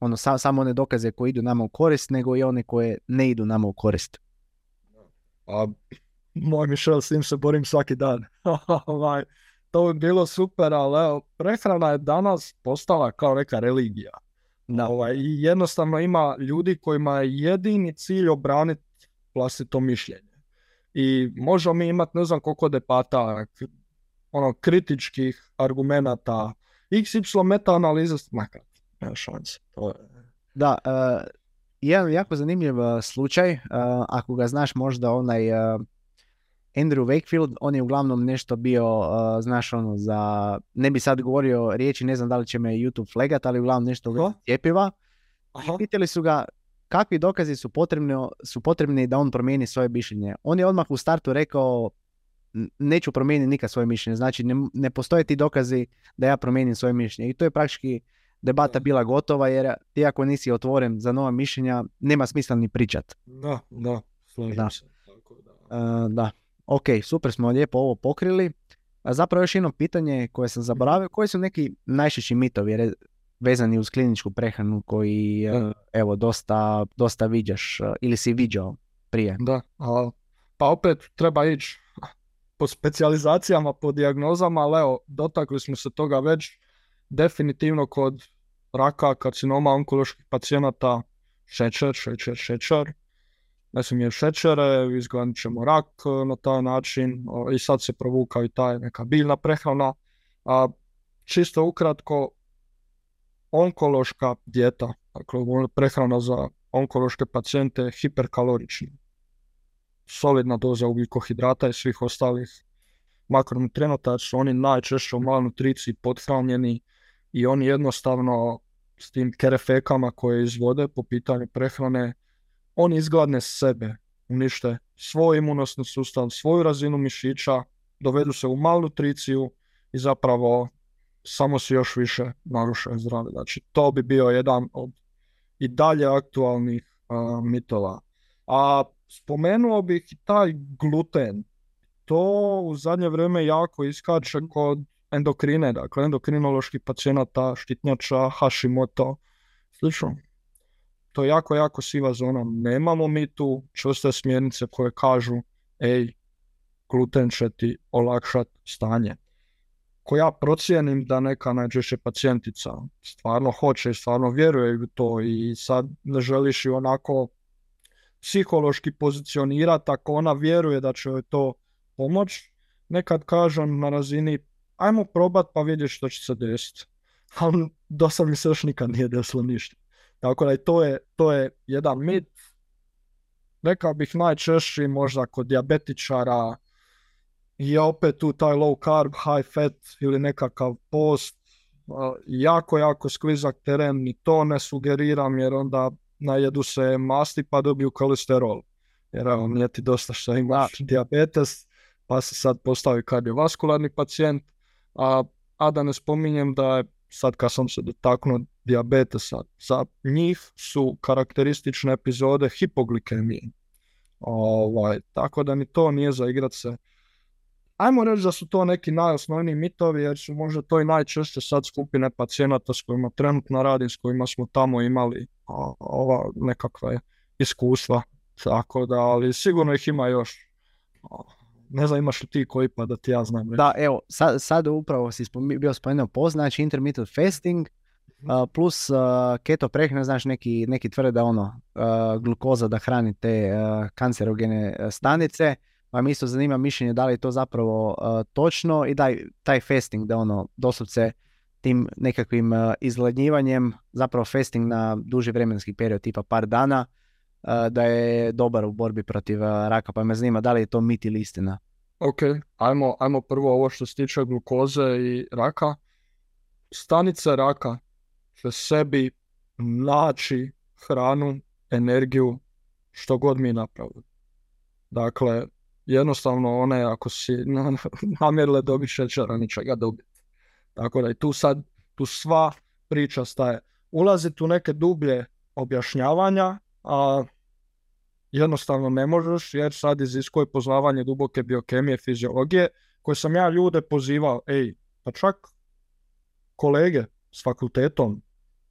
ono, samo one dokaze koji idu nama u korist, nego i one koje ne idu nama u korist. A, moj Mišel, s tim se borim svaki dan. Ovaj, to bi bilo super, ali evo, prehrana je danas postala kao neka religija. Da. Ovaj, jednostavno ima ljudi kojima je jedini cilj obraniti vlastito mišljenje. I možemo mi imati ne znam koliko debata, ono, kritičkih argumenata, XY meta analiza, makar, nema šanse. To je... Da, uh, jedan jako zanimljiv e, slučaj, uh, ako ga znaš možda onaj uh, Andrew Wakefield, on je uglavnom nešto bio, uh, znaš ono, za, ne bi sad govorio riječi, ne znam da li će me YouTube flagat, ali uglavnom nešto cjepiva. Pitali su ga kakvi dokazi su potrebni, su potrebni da on promijeni svoje mišljenje. On je odmah u startu rekao neću promijeniti nikad svoje mišljenje. Znači ne, ne postoje ti dokazi da ja promijenim svoje mišljenje. I to je praktički debata bila gotova jer ti ako nisi otvoren za nova mišljenja nema smisla ni pričat. Da, da, da. se. da. Uh, da. Ok, super smo lijepo ovo pokrili. A zapravo još jedno pitanje koje sam zaboravio, koji su neki najčešći mitovi? Jer vezani uz kliničku prehranu koji e, evo dosta, dosta viđaš ili si viđao prije. Da, pa opet treba ići po specijalizacijama, po dijagnozama, ali evo, dotakli smo se toga već definitivno kod raka, karcinoma, onkoloških pacijenata, šećer, šećer, šećer. Ne smije šećere, izgledat ćemo rak na taj način i sad se provukao i taj neka biljna prehrana. A, čisto ukratko, onkološka dijeta, dakle prehrana za onkološke pacijente hiperkalorična. Solidna doza ugljikohidrata i svih ostalih makronutrijenata su oni najčešće u malnutriciji pothranjeni i oni jednostavno s tim kerefekama koje izvode po pitanju prehrane, oni izgladne sebe, unište svoj imunosni sustav, svoju razinu mišića, dovedu se u malnutriciju i zapravo samo se još više narušuje zdravlje. Znači, to bi bio jedan od i dalje aktualnih mitova. A spomenuo bih i taj gluten. To u zadnje vrijeme jako iskače kod endokrine, dakle endokrinoloških pacijenata, štitnjača, Hashimoto, slično. To je jako, jako siva zona. Nemamo mi tu čvrste smjernice koje kažu ej, gluten će ti olakšati stanje ako ja procijenim da neka najčešće pacijentica stvarno hoće i stvarno vjeruje u to i sad ne želiš ju onako psihološki pozicionirati ako ona vjeruje da će joj to pomoć, nekad kažem na razini ajmo probat pa vidjeti što će se desiti. Ali do sad mi se još nikad nije desilo ništa. Tako da to je, to je jedan mit. Rekao bih najčešći možda kod diabetičara, je opet tu taj low carb, high fat ili nekakav post, jako, jako sklizak teren, ni to ne sugeriram jer onda najedu se masti pa dobiju kolesterol. Jer evo, nije ti dosta što imaš diabetes, pa se sad postavi kardiovaskularni pacijent, a, a da ne spominjem da je sad kad sam se dotaknuo diabetesa, za njih su karakteristične epizode hipoglikemije. Ovaj, tako da ni to nije za igrat se. Ajmo reći da su to neki najosnovniji mitovi, jer su možda to i najčešće sad skupine pacijenata s kojima trenutno radim, s kojima smo tamo imali ova nekakve iskustva. Tako da, ali sigurno ih ima još. Ne znam imaš li ti koji pa da ti ja znam. Da, evo, sad, sad upravo si bio spomenuo post, znači intermittent fasting, mhm. plus uh, keto prehrana, znači neki, neki tvrde da ono, glukoza da hrani te kancerogene stanice, pa mi isto zanima mišljenje da li je to zapravo točno i da taj fasting da ono doslovce tim nekakvim izgladnjivanjem, zapravo fasting na duži vremenski period, tipa par dana, da je dobar u borbi protiv raka, pa me zanima da li je to mit ili istina. Ok, ajmo, ajmo prvo ovo što se tiče glukoze i raka. Stanica raka će sebi naći hranu, energiju, što god mi napravili. Dakle, jednostavno one ako si namjerile dobiti šećera, ničega dobiti. Tako da i tu sad, tu sva priča staje. Ulaziti u neke dublje objašnjavanja, a jednostavno ne možeš jer sad iziskuje poznavanje duboke biokemije, fiziologije, koje sam ja ljude pozivao, ej, pa čak kolege s fakultetom,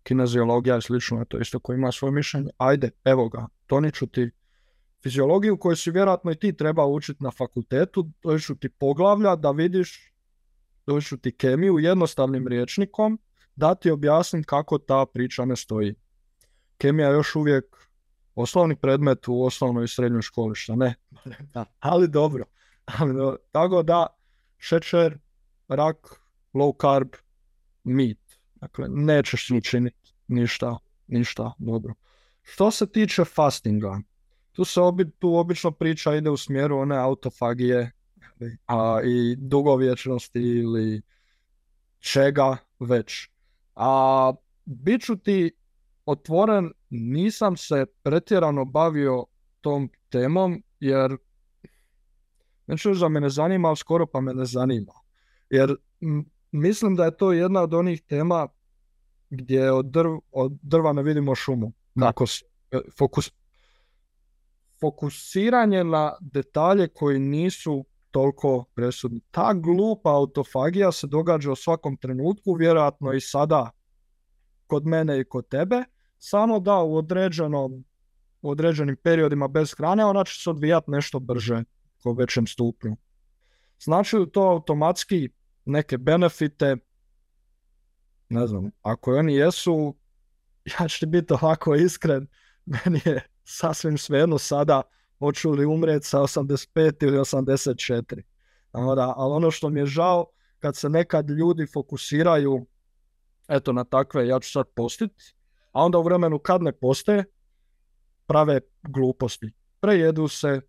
kineziologija i slično, to isto koji ima svoje mišljenje, ajde, evo ga, toniću ti fiziologiju koju si vjerojatno i ti treba učiti na fakultetu, ću ti poglavlja da vidiš, ću ti kemiju jednostavnim riječnikom, da ti objasnim kako ta priča ne stoji. Kemija je još uvijek osnovni predmet u osnovnoj i srednjoj školi, što ne? Da. Ali dobro. Tako da, šećer, rak, low carb, meat. Dakle, nećeš učiniti ništa, ništa dobro. Što se tiče fastinga, tu se obi, tu obično priča ide u smjeru one autofagije a, i dugovječnosti ili čega već. A bit ću ti otvoren, nisam se pretjerano bavio tom temom, jer neću da me ne zanima, ali skoro pa me ne zanima. Jer mislim da je to jedna od onih tema gdje od, drv, od drva ne vidimo šumu. Kako e, fokus, fokusiranje na detalje koji nisu toliko presudni. Ta glupa autofagija se događa u svakom trenutku, vjerojatno i sada kod mene i kod tebe, samo da u određenom u određenim periodima bez hrane ona će se odvijati nešto brže u većem stupnju. Znači li to automatski neke benefite? Ne znam, ako oni jesu, ja ću biti ovako iskren, meni je sasvim svejedno sada hoću li umrijeti sa 85 ili 84. Da, ali ono što mi je žao, kad se nekad ljudi fokusiraju eto na takve, ja ću sad postiti, a onda u vremenu kad ne postoje, prave gluposti. Prejedu se,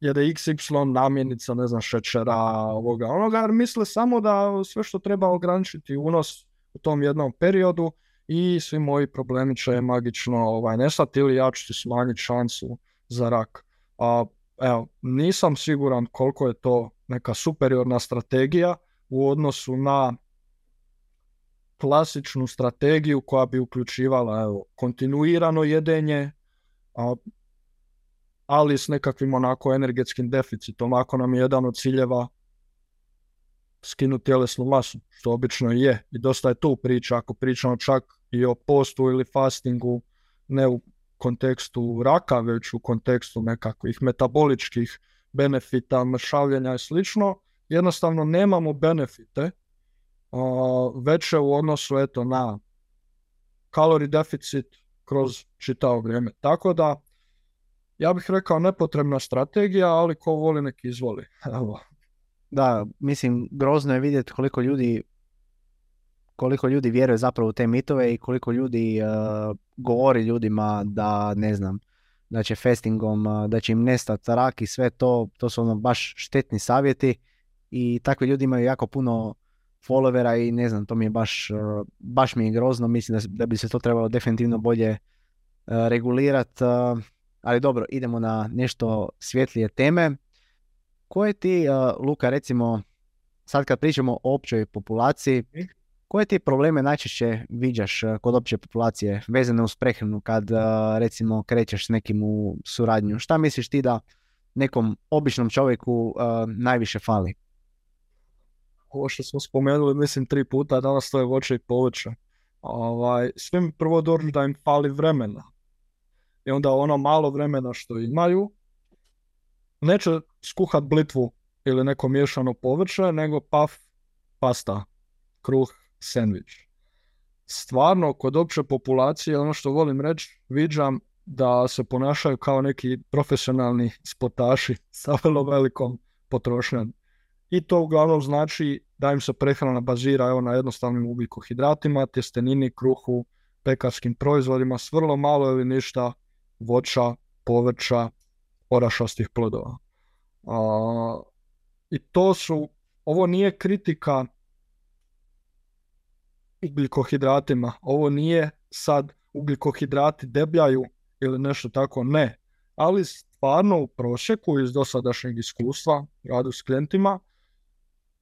jede XY namjenica, ne znam, šećera, ovoga, onoga, jer misle samo da sve što treba ograničiti unos u tom jednom periodu i svi moji problemi će magično ovaj, nestati ili ja ću ti smanjiti šansu za rak. A, evo, nisam siguran koliko je to neka superiorna strategija u odnosu na klasičnu strategiju koja bi uključivala evo, kontinuirano jedenje, a, ali s nekakvim onako energetskim deficitom. Ako nam je jedan od ciljeva skinuti tjelesnu masu, što obično je. I dosta je tu priča, ako pričamo čak i o postu ili fastingu, ne u kontekstu raka, već u kontekstu nekakvih metaboličkih benefita, mršavljenja i slično, jednostavno nemamo benefite veće u odnosu eto na kalori deficit kroz čitavo vrijeme. Tako da ja bih rekao nepotrebna strategija, ali ko voli neki izvoli. Evo. Da, mislim, grozno je vidjeti koliko ljudi koliko ljudi vjeruje zapravo u te mitove i koliko ljudi uh, govori ljudima da, ne znam, da će fastingom, uh, da će im nestati rak i sve to, to su ono baš štetni savjeti i takvi ljudi imaju jako puno followera i ne znam, to mi je baš, uh, baš mi je grozno, mislim da, da bi se to trebalo definitivno bolje regulirati, ali dobro, idemo na nešto svjetlije teme. Koje ti, Luka, recimo, sad kad pričamo o općoj populaciji, koje ti probleme najčešće viđaš kod opće populacije vezane uz prehranu kad recimo krećeš s nekim u suradnju? Šta misliš ti da nekom običnom čovjeku najviše fali? Ovo što smo spomenuli, mislim, tri puta danas to je voće i povrće. Ovaj, svim prvo dođu da im fali vremena. I onda ono malo vremena što imaju, neće skuhat blitvu ili neko miješano povrće, nego paf, pasta, kruh, sandvič. Stvarno, kod opće populacije, ono što volim reći, viđam da se ponašaju kao neki profesionalni spotaši sa vrlo velikom potrošnjom. I to uglavnom znači da im se prehrana bazira evo, na jednostavnim ugljikohidratima, tjestenini, kruhu, pekarskim proizvodima s vrlo malo ili ništa voća, povrća, orašastih plodova. A, I to su, ovo nije kritika ugljikohidratima, ovo nije sad ugljikohidrati debljaju ili nešto tako, ne. Ali stvarno u prosjeku iz dosadašnjeg iskustva radu s klijentima,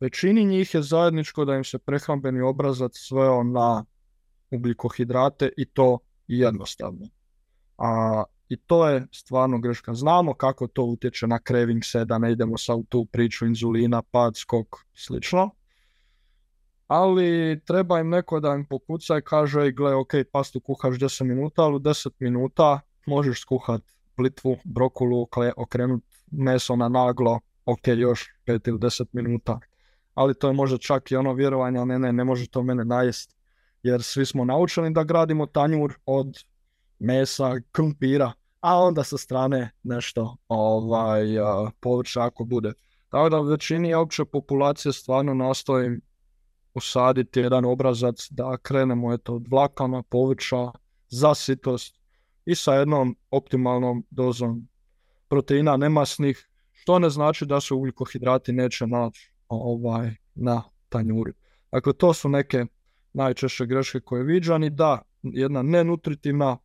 većini njih je zajedničko da im se prehrambeni obrazac sveo na ugljikohidrate i to jednostavno. A, I to je stvarno greška. Znamo kako to utječe na se, da ne idemo sa u tu priču inzulina, pad, skok, slično. Ali treba im neko da im pokuca i kaže, gle, ok, pastu kuhaš 10 minuta, ali u 10 minuta možeš skuhat plitvu, brokulu, okrenut meso na naglo, ok, još 5 ili 10 minuta. Ali to je možda čak i ono vjerovanje, ne, ne, ne može to mene najest. Jer svi smo naučeni da gradimo tanjur od mesa, krumpira, a onda sa strane nešto ovaj, povrća ako bude. Tako da u većini opće populacije stvarno nastojim usaditi jedan obrazac da krenemo eto, od vlakama, povrća, zasitost i sa jednom optimalnom dozom proteina nemasnih, što ne znači da se ugljikohidrati neće naći ovaj, na tanjuri. Dakle, to su neke najčešće greške koje viđam i da, jedna nenutritivna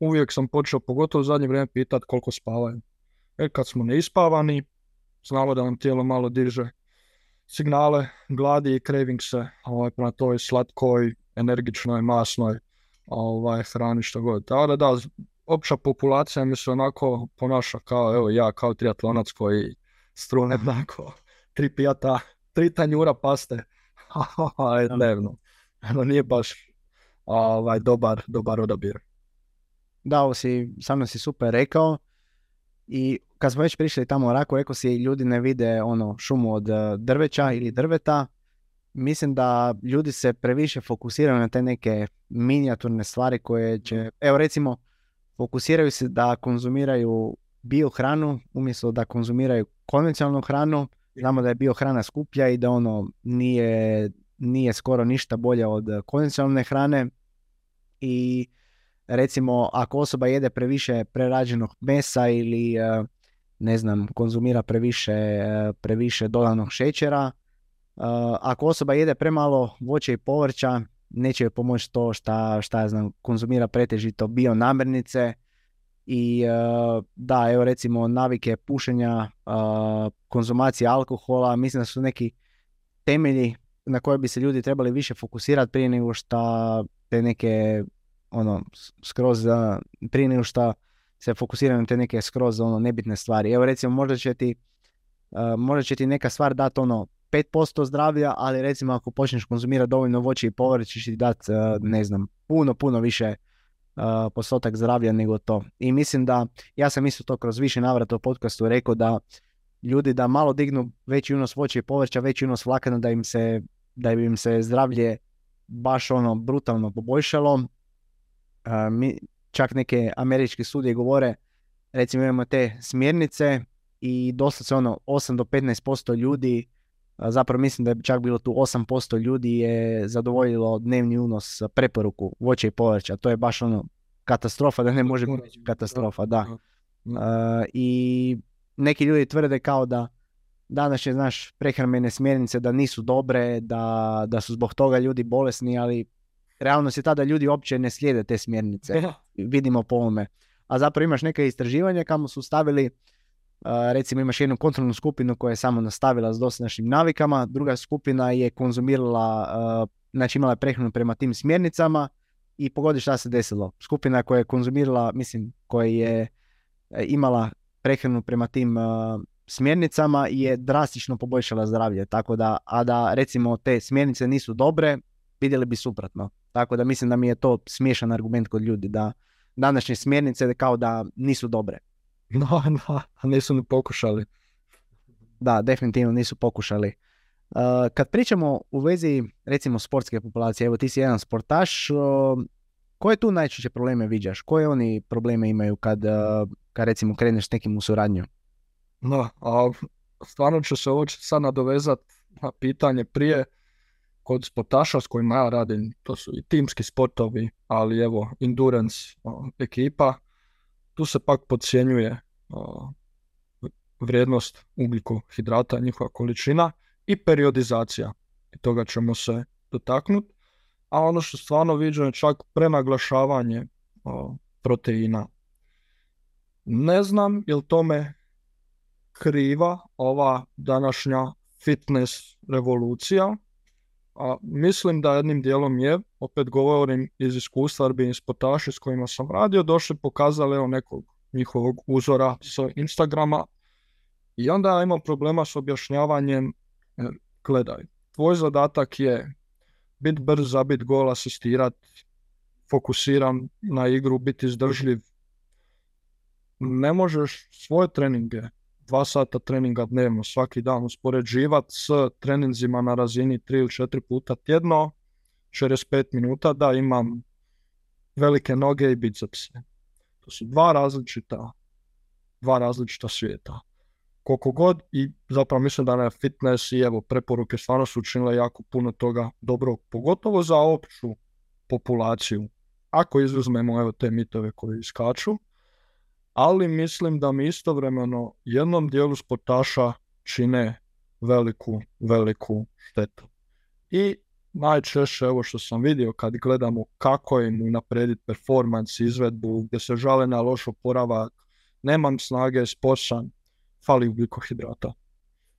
uvijek sam počeo, pogotovo u zadnje vrijeme, pitati koliko spavaju. E, kad smo neispavani, znamo da nam tijelo malo diže signale, gladi i craving se ovaj, prema toj slatkoj, energičnoj, masnoj ovaj, hrani što god. Tako da da, opća populacija mi se onako ponaša kao, evo ja, kao triatlonac koji strune onako, tri pijata, tri tanjura paste, dnevno. Ono nije baš ovaj, dobar, dobar odabir dao si, samo si super rekao i kad smo već prišli tamo u Raku, rekao si ljudi ne vide ono šumu od e, drveća ili drveta, mislim da ljudi se previše fokusiraju na te neke minijaturne stvari koje će, evo recimo, fokusiraju se da konzumiraju biohranu umjesto da konzumiraju konvencionalnu hranu. Znamo da je biohrana skuplja i da ono nije, nije skoro ništa bolje od konvencionalne hrane i recimo ako osoba jede previše prerađenog mesa ili e, ne znam, konzumira previše, e, previše dodanog šećera, e, ako osoba jede premalo voća i povrća, neće joj pomoći to šta, šta ja znam, konzumira pretežito bio namirnice i da, evo recimo navike pušenja, konzumacije alkohola, mislim da su neki temelji na koje bi se ljudi trebali više fokusirati prije nego što te neke ono, skroz za, prije nego što se fokusiraju na te neke skroz ono, nebitne stvari. Evo recimo možda će ti, uh, možda će ti neka stvar dati ono 5% zdravlja, ali recimo ako počneš konzumirati dovoljno voće i povrće će ti dati, uh, ne znam, puno, puno više uh, postotak zdravlja nego to. I mislim da, ja sam isto to kroz više navrata u podcastu rekao da ljudi da malo dignu veći unos voća i povrća, veći unos vlakana da im se, da im se zdravlje baš ono brutalno poboljšalo, mi, čak neke američke studije govore, recimo imamo te smjernice i dosta se ono 8 do 15% ljudi, zapravo mislim da je čak bilo tu 8% ljudi je zadovoljilo dnevni unos preporuku voća i povrća. To je baš ono katastrofa, da ne može biti katastrofa, da. I neki ljudi tvrde kao da današnje, znaš, prehrambene smjernice da nisu dobre, da, da su zbog toga ljudi bolesni, ali realnost je ta da ljudi uopće ne slijede te smjernice. Vidimo po ovome. A zapravo imaš neke istraživanja kamo su stavili, recimo imaš jednu kontrolnu skupinu koja je samo nastavila s dosadašnjim navikama, druga skupina je konzumirala, znači imala je prehranu prema tim smjernicama i pogodi šta se desilo. Skupina koja je konzumirala, mislim, koja je e, imala prehranu prema tim smjernicama je drastično poboljšala zdravlje. Tako da, a da recimo te smjernice nisu dobre, vidjeli bi suprotno. Tako da mislim da mi je to smiješan argument kod ljudi, da današnje smjernice kao da nisu dobre. No, no, nisu ni pokušali. Da, definitivno nisu pokušali. Uh, kad pričamo u vezi recimo sportske populacije, evo ti si jedan sportaš, uh, koje tu najčešće probleme viđaš? Koje oni probleme imaju kad, uh, kad recimo kreneš s nekim u suradnju? No, a stvarno ću se ovo sad nadovezati na pitanje prije kod sportaša s kojima ja radim, to su i timski sportovi, ali evo, endurance ekipa, tu se pak podcjenjuje vrijednost ugljikohidrata, njihova količina i periodizacija. I toga ćemo se dotaknuti. A ono što stvarno viđam je čak prenaglašavanje proteina. Ne znam je tome kriva ova današnja fitness revolucija, a mislim da jednim dijelom je, opet govorim iz iskustva, jer bi sportaši s kojima sam radio došli pokazali evo nekog njihovog uzora sa Instagrama i onda ja imam problema s objašnjavanjem, gledaj, tvoj zadatak je biti brz, zabit gol, asistirat, fokusiran na igru, biti izdržljiv. Ne možeš svoje treninge dva sata treninga dnevno svaki dan uspoređivati s treninzima na razini tri ili četiri puta tjedno, 45 minuta da imam velike noge i bicepse. To su dva različita, dva različita svijeta. Koliko god i zapravo mislim da je fitness i evo preporuke stvarno su učinile jako puno toga dobrog, pogotovo za opću populaciju. Ako izuzmemo evo te mitove koji iskaču, ali mislim da mi istovremeno jednom dijelu sportaša čine veliku, veliku štetu. I najčešće, evo što sam vidio kad gledamo kako im unaprediti performance, izvedbu, gdje se žale na loš oporavak, nemam snage, sposan, fali ugljikohidrata.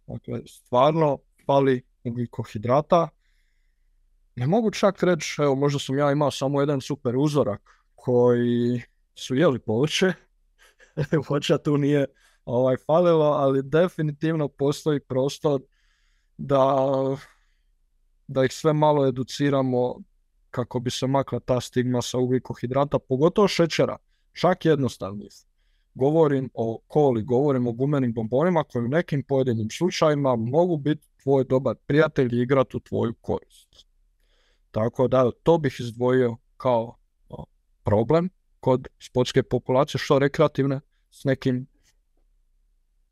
Dakle, stvarno fali ugljikohidrata. Ne mogu čak reći, evo možda sam ja imao samo jedan super uzorak koji su jeli povrće, voća tu nije ovaj, falilo, ali definitivno postoji prostor da, da ih sve malo educiramo kako bi se makla ta stigma sa ugljikohidrata, pogotovo šećera, čak jednostavnije. Govorim o koli, govorim o gumenim bombonima koji u nekim pojedinim slučajima mogu biti tvoj dobar prijatelj i igrati u tvoju korist. Tako da to bih izdvojio kao problem kod sportske populacije, što rekreativne, s nekim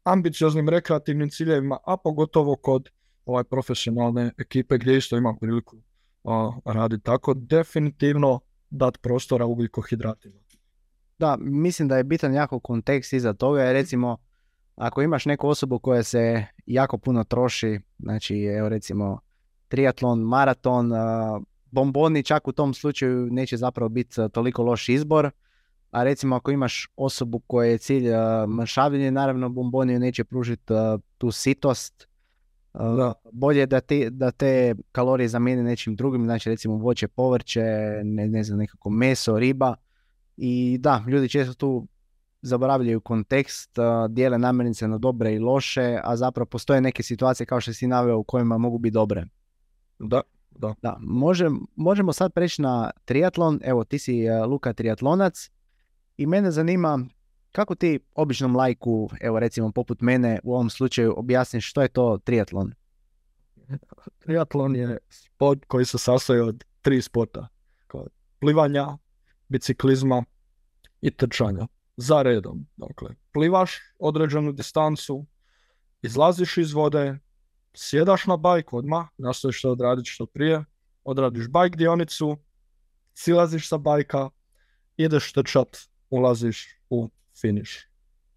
ambicioznim rekreativnim ciljevima, a pogotovo kod ovaj profesionalne ekipe gdje isto imam priliku raditi. Tako definitivno dati prostora ugljikohidratima. Da, mislim da je bitan jako kontekst iza toga, jer recimo ako imaš neku osobu koja se jako puno troši, znači evo recimo triatlon, maraton, bomboni čak u tom slučaju neće zapravo biti toliko loš izbor, a recimo ako imaš osobu koja je cilj uh, mršavljenje, naravno bomboni neće pružiti tu sitost. Da. Bolje da te, da te kalorije zamijene nečim drugim, znači recimo voće, povrće, ne, ne znam, nekako meso, riba. I da, ljudi često tu zaboravljaju kontekst, dijele namirnice na dobre i loše, a zapravo postoje neke situacije kao što si naveo u kojima mogu biti dobre. Da, da. da možemo sad preći na triatlon. Evo, ti si Luka triatlonac. I mene zanima kako ti običnom lajku, evo recimo poput mene u ovom slučaju objasniš što je to triatlon? Triatlon je sport koji se sastoji od tri sporta. Plivanja, biciklizma i trčanja. Za redom. Dakle, plivaš određenu distancu, izlaziš iz vode, sjedaš na bajk odmah, nastojiš to odraditi što prije, odradiš bajk dionicu, silaziš sa bajka, ideš trčat ulaziš u finiš.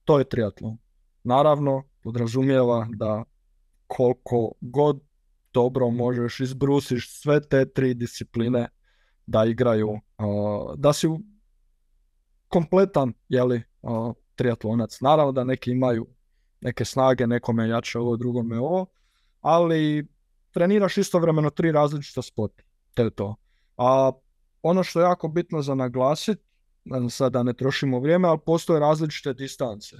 To je triatlon. Naravno, podrazumijeva da koliko god dobro možeš izbrusiš sve te tri discipline da igraju, da si kompletan, jeli, triatlonac. Naravno da neki imaju neke snage, nekome jače ovo, drugome ovo, ali treniraš istovremeno tri različita sporta. To je to. A ono što je jako bitno za naglasiti, sad da ne trošimo vrijeme, ali postoje različite distance.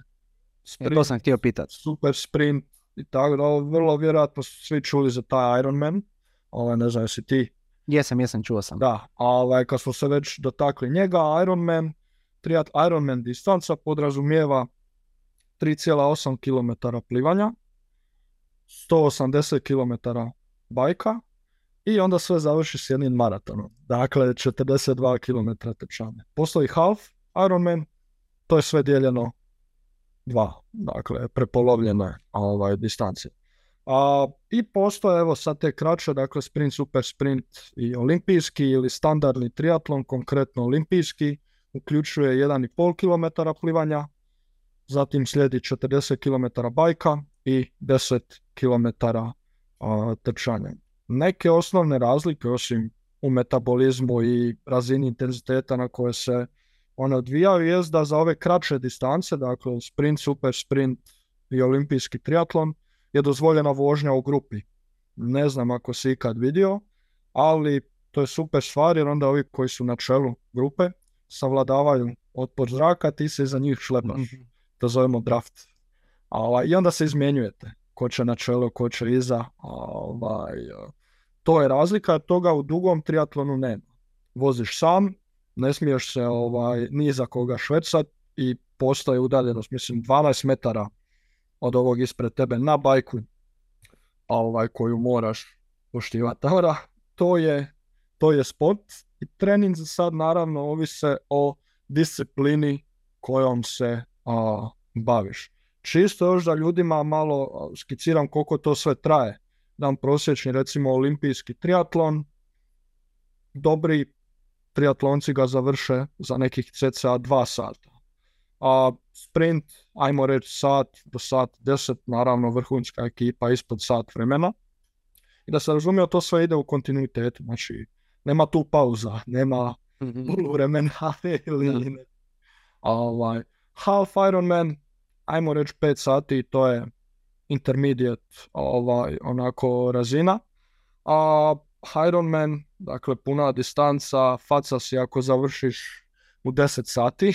Sprint, e, to sam htio pitati. Super sprint i tako da, vrlo vjerojatno su svi čuli za taj Ironman. Ovaj, ne znam, jesi ti? Jesam, jesam, čuo sam. Da, ovaj, kad smo se već dotakli njega, Ironman, triat Ironman distanca podrazumijeva 3,8 km plivanja, 180 km bajka i onda sve završi s jednim maratonom. Dakle, 42 km trčanje. Postoji half Ironman, to je sve dijeljeno dva, dakle, prepolovljene ovaj, distancije. A, I postoje, evo sad te kraće, dakle, sprint, super sprint i olimpijski ili standardni triatlon, konkretno olimpijski, uključuje 1,5 km plivanja, zatim slijedi 40 km bajka i 10 km trčanja. Neke osnovne razlike, osim u metabolizmu i razini intenziteta na koje se one odvijaju, je da za ove kraće distance, dakle sprint, super sprint i olimpijski triatlon, je dozvoljena vožnja u grupi. Ne znam ako si ikad vidio, ali to je super stvar jer onda ovi koji su na čelu grupe savladavaju otpor zraka, ti se za njih šlepaš. mm To zovemo draft. Ovaj, I onda se izmjenjujete. Ko će na čelo, ko će iza. Ovaj, to je razlika, toga u dugom triatlonu nema. Voziš sam, ne smiješ se ovaj, ni za koga švecat i postoje udaljenost, mislim, 12 metara od ovog ispred tebe na bajku ovaj, koju moraš poštivati. to je, to je sport i trening za sad naravno ovise o disciplini kojom se a, baviš. Čisto još da ljudima malo skiciram koliko to sve traje. Dam prosječni recimo olimpijski triatlon, dobri triatlonci ga završe za nekih cca dva sata. A sprint, ajmo reći sat do sat deset, naravno vrhunska ekipa ispod sat vremena. I da se razumije, to sve ide u kontinuitetu, znači nema tu pauza, nema mm vremena ili ovaj, half Ironman, ajmo reći 5 sati, to je intermediate ovaj, onako razina. A Ironman, dakle puna distanca, faca si ako završiš u 10 sati,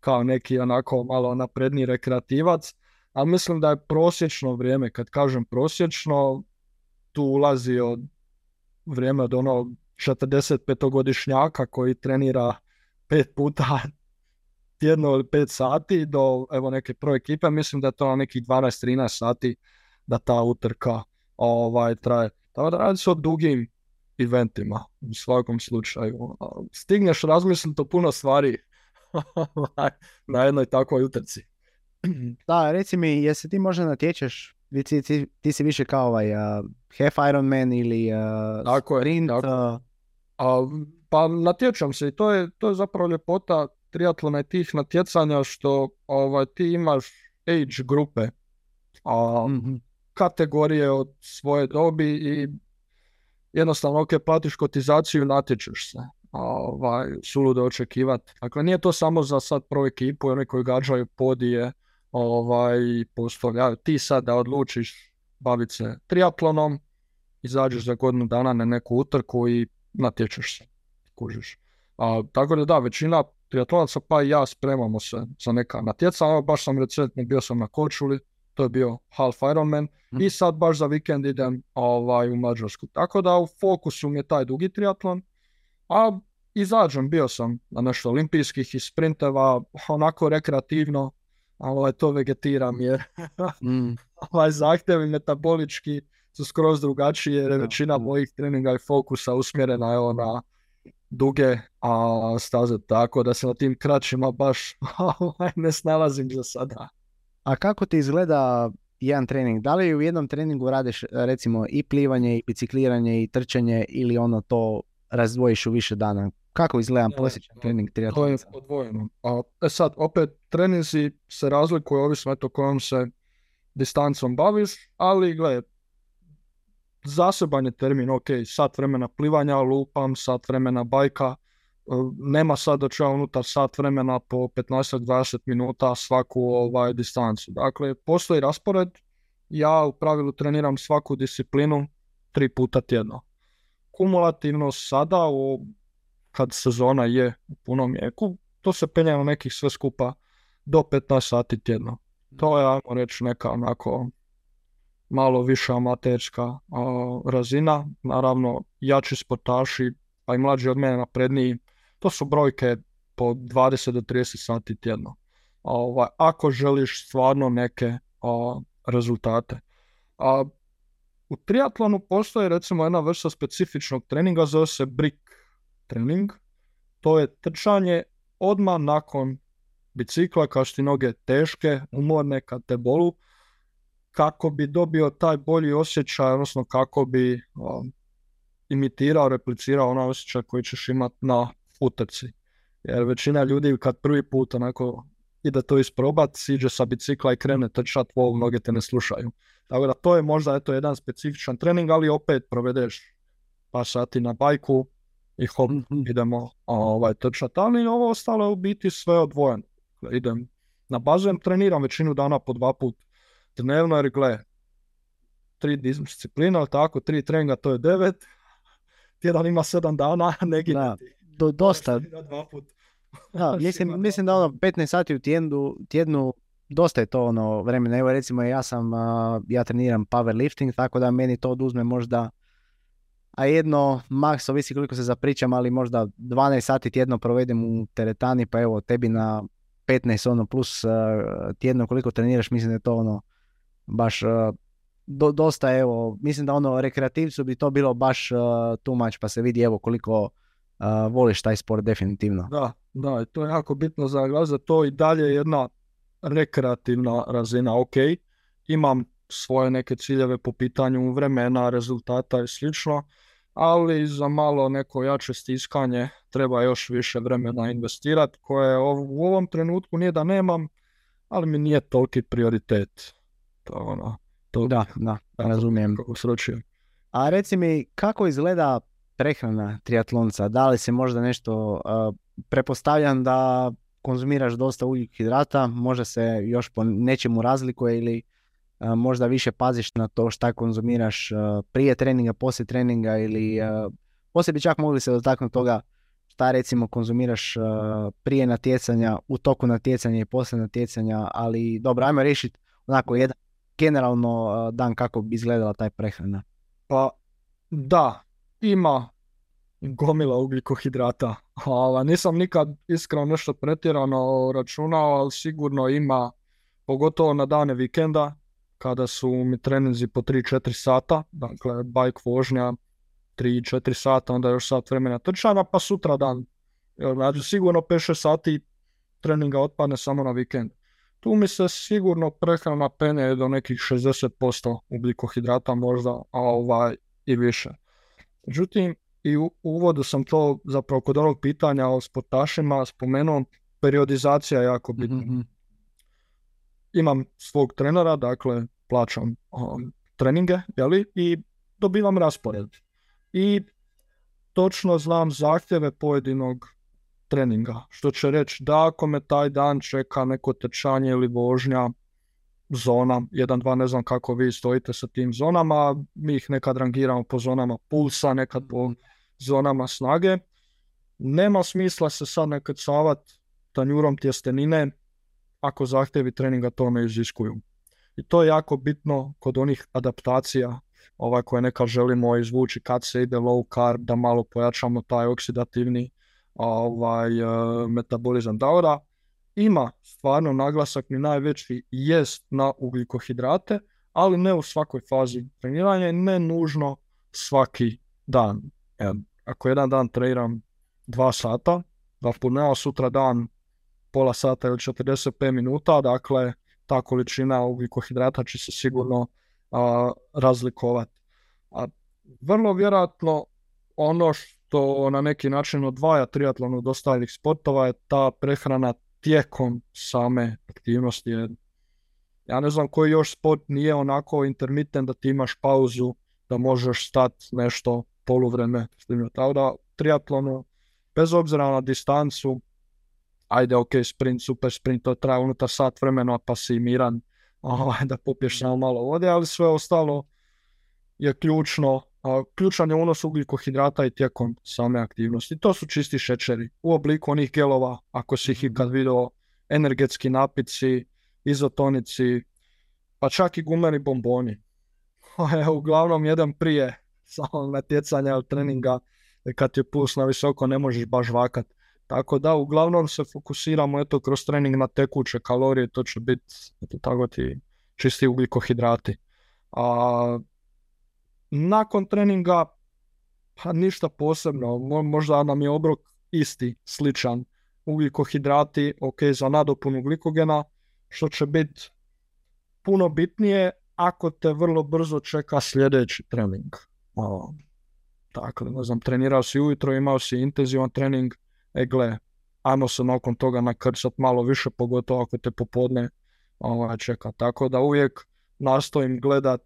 kao neki onako malo napredni rekreativac, ali mislim da je prosječno vrijeme, kad kažem prosječno, tu ulazi od vrijeme od onog 45-godišnjaka koji trenira pet puta tjedno ili pet sati do evo neke pro ekipe, mislim da je to na nekih 12-13 sati da ta utrka ovaj, traje. Tako da radi se o dugim eventima u svakom slučaju. Stigneš razmisliti o puno stvari na jednoj takvoj utrci. Da, reci mi, jesi ti možda natječeš, ti, ti, ti si više kao ovaj uh, Half Ironman ili uh, tako sprint? Je, tako. A, pa natječam se i to je, to je zapravo ljepota triatlona i tih natjecanja što ovaj, ti imaš age grupe, a, mm kategorije od svoje dobi i jednostavno ok, platiš kotizaciju i natječeš se. Ovaj, suludo očekivati. Dakle, nije to samo za sad pro ekipu, oni koji gađaju podije, ovaj, postavljaju. Ti sad da odlučiš baviti se triatlonom, izađeš za godinu dana na neku utrku i natječeš se. Kužiš. A, tako da da, većina triatlonaca pa i ja spremamo se za neka natjecanja. Baš sam recentno bio sam na Kočuli, to je bio Half Ironman mm. i sad baš za vikend idem ovaj, u Mađarsku. Tako da u fokusu mi je taj dugi triatlon, a izađem, bio sam na nešto olimpijskih i sprinteva, onako rekreativno, ovaj, to vegetiram jer mm. ovaj, zahtjevi metabolički su skroz drugačiji jer je većina mojih treninga i fokusa usmjerena evo, na duge a, staze, tako da se na tim kraćima baš ovaj, ne snalazim za sada. A kako ti izgleda jedan trening? Da li u jednom treningu radiš recimo i plivanje i bicikliranje i trčanje ili ono to razdvojiš u više dana? Kako izgleda prosječan trening triatlonca? To je odvojeno. A, e sad, opet treninzi se razlikuju ovisno o kojom se distancom baviš, ali gledaj, zaseban je termin, ok, sat vremena plivanja, lupam, sat vremena bajka, e, nema sad da ću ja unutar sat vremena po 15-20 minuta svaku ovaj distancu. Dakle, postoji raspored, ja u pravilu treniram svaku disciplinu tri puta tjedno. Kumulativno sada, u, kad sezona je u punom jeku, to se penja na nekih sve skupa do 15 sati tjedno. To je, ajmo reći, neka onako malo više amaterska razina. Naravno, jači sportaši, pa i mlađi od mene napredniji, to su brojke po 20 do 30 sati tjedno. Ovaj, ako želiš stvarno neke rezultate. A, u triatlonu postoji recimo jedna vrsta specifičnog treninga, zove se brick trening. To je trčanje odmah nakon bicikla, što ti noge teške, umorne, kad te bolu, kako bi dobio taj bolji osjećaj, odnosno kako bi imitirao, replicirao onaj osjećaj koji ćeš imati na utrci. Jer većina ljudi kad prvi put onako ide to isprobat, siđe sa bicikla i krene trčat, wow, mnoge te ne slušaju. Tako da to je možda eto, jedan specifičan trening, ali opet provedeš par sati na bajku i hop, mhm. idemo ovaj, trčat. Ali ovo ostalo je u biti sve odvojeno. Idem na bazen, treniram većinu dana po dva put dnevno, jer gle, tri disciplina, ali tako, tri treninga, to je devet, tjedan ima sedam dana, neki da, do, dosta. Dva put. Da, mislim, mislim da ono 15 sati u tjednu, tjednu dosta je to ono vremena. Evo recimo ja sam, ja treniram powerlifting, tako da meni to oduzme možda a jedno, maks, ovisi koliko se zapričam, ali možda 12 sati tjedno provedem u teretani, pa evo tebi na 15 ono plus uh, tjedno koliko treniraš, mislim da je to ono baš uh, do, dosta evo, mislim da ono rekreativcu bi to bilo baš uh, too much, pa se vidi evo koliko uh, voliš taj sport definitivno. Da, da, to je jako bitno za da to i dalje jedna rekreativna razina, ok, imam svoje neke ciljeve po pitanju vremena, rezultata i slično, ali za malo neko jače stiskanje treba još više vremena investirati, koje u ovom trenutku nije da nemam, ali mi nije toliki prioritet. To ono, to, da, da, razumijem. A reci mi, kako izgleda prehrana triatlonca? Da li se možda nešto, uh, prepostavljam da konzumiraš dosta hidrata, možda se još po nečemu razlikuje ili možda više paziš na to šta konzumiraš prije treninga, poslije treninga ili poslije bi čak mogli se dotaknuti toga šta recimo konzumiraš prije natjecanja, u toku natjecanja i poslije natjecanja, ali dobro, ajmo riješiti onako jedan generalno dan kako bi izgledala taj prehrana. Pa da, ima gomila ugljikohidrata. nisam nikad iskreno nešto pretjerano računao, ali sigurno ima, pogotovo na dane vikenda, kada su mi treninzi po 3-4 sata, dakle bike vožnja 3-4 sata, onda još sat vremena trčanja, pa sutra dan. Znači sigurno 5-6 sati treninga otpadne samo na vikend. Tu mi se sigurno prehrana pene do nekih 60% ugljikohidrata možda, a ovaj i više. Međutim, i u uvodu sam to zapravo kod ovog pitanja o sportašima spomenuo, periodizacija je jako bitna. Mhm, mhm imam svog trenera, dakle plaćam um, treninge jeli, i dobivam raspored. I točno znam zahtjeve pojedinog treninga, što će reći da ako me taj dan čeka neko trčanje ili vožnja, zona, jedan, dva, ne znam kako vi stojite sa tim zonama, mi ih nekad rangiramo po zonama pulsa, nekad po zonama snage. Nema smisla se sad nekad savat tanjurom tjestenine ako zahtjevi treninga to ne iziskuju. I to je jako bitno kod onih adaptacija ovaj, koje neka želimo izvući kad se ide low carb, da malo pojačamo taj oksidativni ovaj, e, metabolizam. Da, ima stvarno naglasak ni najveći jest na ugljikohidrate, ali ne u svakoj fazi treniranja ne nužno svaki dan. ako jedan dan treniram dva sata, da puneo sutra dan pola sata ili 45 minuta, dakle ta količina ugljikohidrata će se sigurno a, razlikovati. A vrlo vjerojatno ono što na neki način odvaja triatlon od ostalih sportova je ta prehrana tijekom same aktivnosti. Ja ne znam koji još sport nije onako intermitent da ti imaš pauzu da možeš stati nešto poluvreme. Tako da triatlonu, bez obzira na distancu, ajde ok, sprint, super sprint, to traje unutar sat vremena pa si miran ovaj, da popiješ malo vode, ali sve ostalo je ključno. Ključan je unos ugljikohidrata i tijekom same aktivnosti. To su čisti šećeri u obliku onih gelova, ako si ih ikad vidio, energetski napici, izotonici, pa čak i gumeni bomboni. Uglavnom jedan prije samog natjecanja ili treninga, kad je puls na visoko ne možeš baš vakat. Tako da uglavnom se fokusiramo eto kroz trening na tekuće kalorije, to će biti tako ti čisti ugljikohidrati. A, nakon treninga pa ništa posebno, možda nam je obrok isti, sličan. Ugljikohidrati, ok, za nadopunu glikogena, što će biti puno bitnije ako te vrlo brzo čeka sljedeći trening. Tako ne znam, trenirao si ujutro, imao si intenzivan trening, e gle, ajmo se nakon toga nakrcat malo više, pogotovo ako te popodne ovaj, čeka. Tako da uvijek nastojim gledat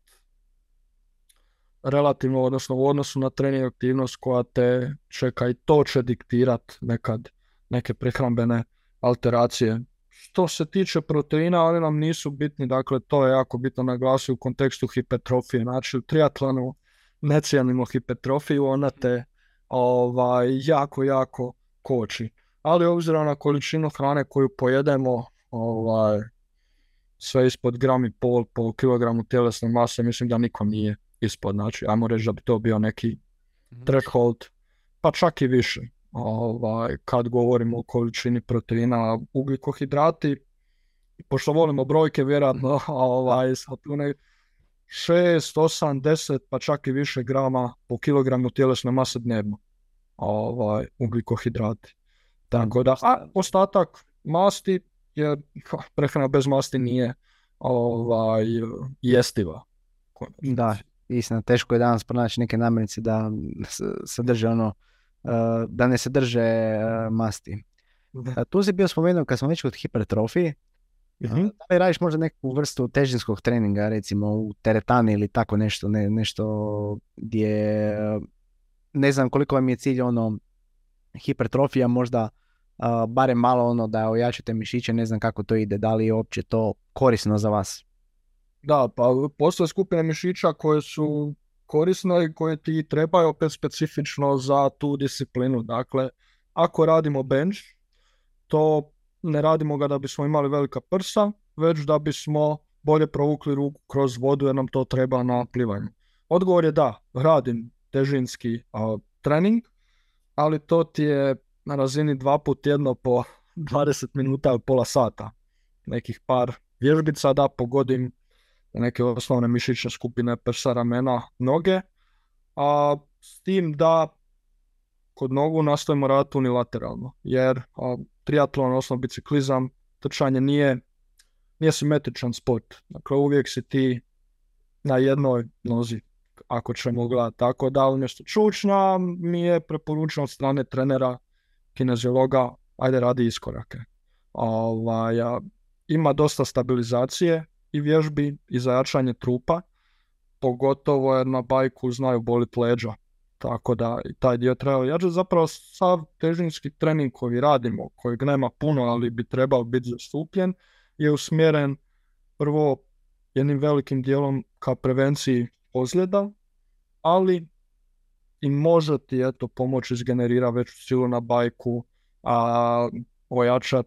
relativno, odnosno u odnosu na trening aktivnost koja te čeka i to će diktirat nekad neke prehrambene alteracije. Što se tiče proteina, oni nam nisu bitni, dakle to je jako bitno naglasiti u kontekstu hipertrofije. Znači u triatlonu ne cijenimo hipertrofiju, ona te ovaj, jako, jako koči. Ali obzirom na količinu hrane koju pojedemo, ovaj, sve ispod gram i pol po kilogramu tjelesne mase, mislim da niko nije ispod. Znači, ajmo reći da bi to bio neki mhm. threshold, pa čak i više. Ovaj, kad govorimo o količini proteina, ugljikohidrati, pošto volimo brojke, vjerojatno mhm. ovaj, sa tu 6, 8, 10, pa čak i više grama po kilogramu tjelesne mase dnevno. Ovaj, ugljikohidrati. Tako da, a ostatak masti, jer prehrana bez masti nije ovaj, jestiva. Da, istina, teško je danas pronaći neke namirnice da sadrže ono, eh, da ne sadrže eh, masti. Da. Tu si bio spomenuo kad smo već kod hipertrofije, mm Da li radiš možda neku vrstu težinskog treninga, recimo u teretani ili tako nešto, ne, nešto gdje ne znam koliko vam je cilj ono hipertrofija možda barem malo ono da ojačate mišiće, ne znam kako to ide, da li je uopće to korisno za vas? Da, pa postoje skupine mišića koje su korisne i koje ti trebaju opet specifično za tu disciplinu. Dakle, ako radimo bench, to ne radimo ga da bismo imali velika prsa, već da bismo bolje provukli ruku kroz vodu jer nam to treba na plivanju. Odgovor je da, radim težinski trening, ali to ti je na razini dva put tjedno po 20 minuta ili pola sata. Nekih par vježbica da pogodim neke osnovne mišićne skupine prsa, ramena, noge. A s tim da kod nogu nastojimo raditi unilateralno, jer a, triatlon, odnosno biciklizam, trčanje nije, nije simetričan sport. Dakle, uvijek si ti na jednoj nozi, ako ćemo gledati. Tako da umjesto čučna mi je preporučeno od strane trenera kineziologa, ajde radi iskorake. Ovaj, ima dosta stabilizacije i vježbi i za jačanje trupa, pogotovo jer na bajku znaju boliti leđa. Tako da i taj dio treba jače. Zapravo sav težinski trening koji radimo, kojeg nema puno, ali bi trebao biti zastupljen, je usmjeren prvo jednim velikim dijelom ka prevenciji ozljeda, ali i može ti eto pomoći izgenerira veću silu na bajku, a ojačat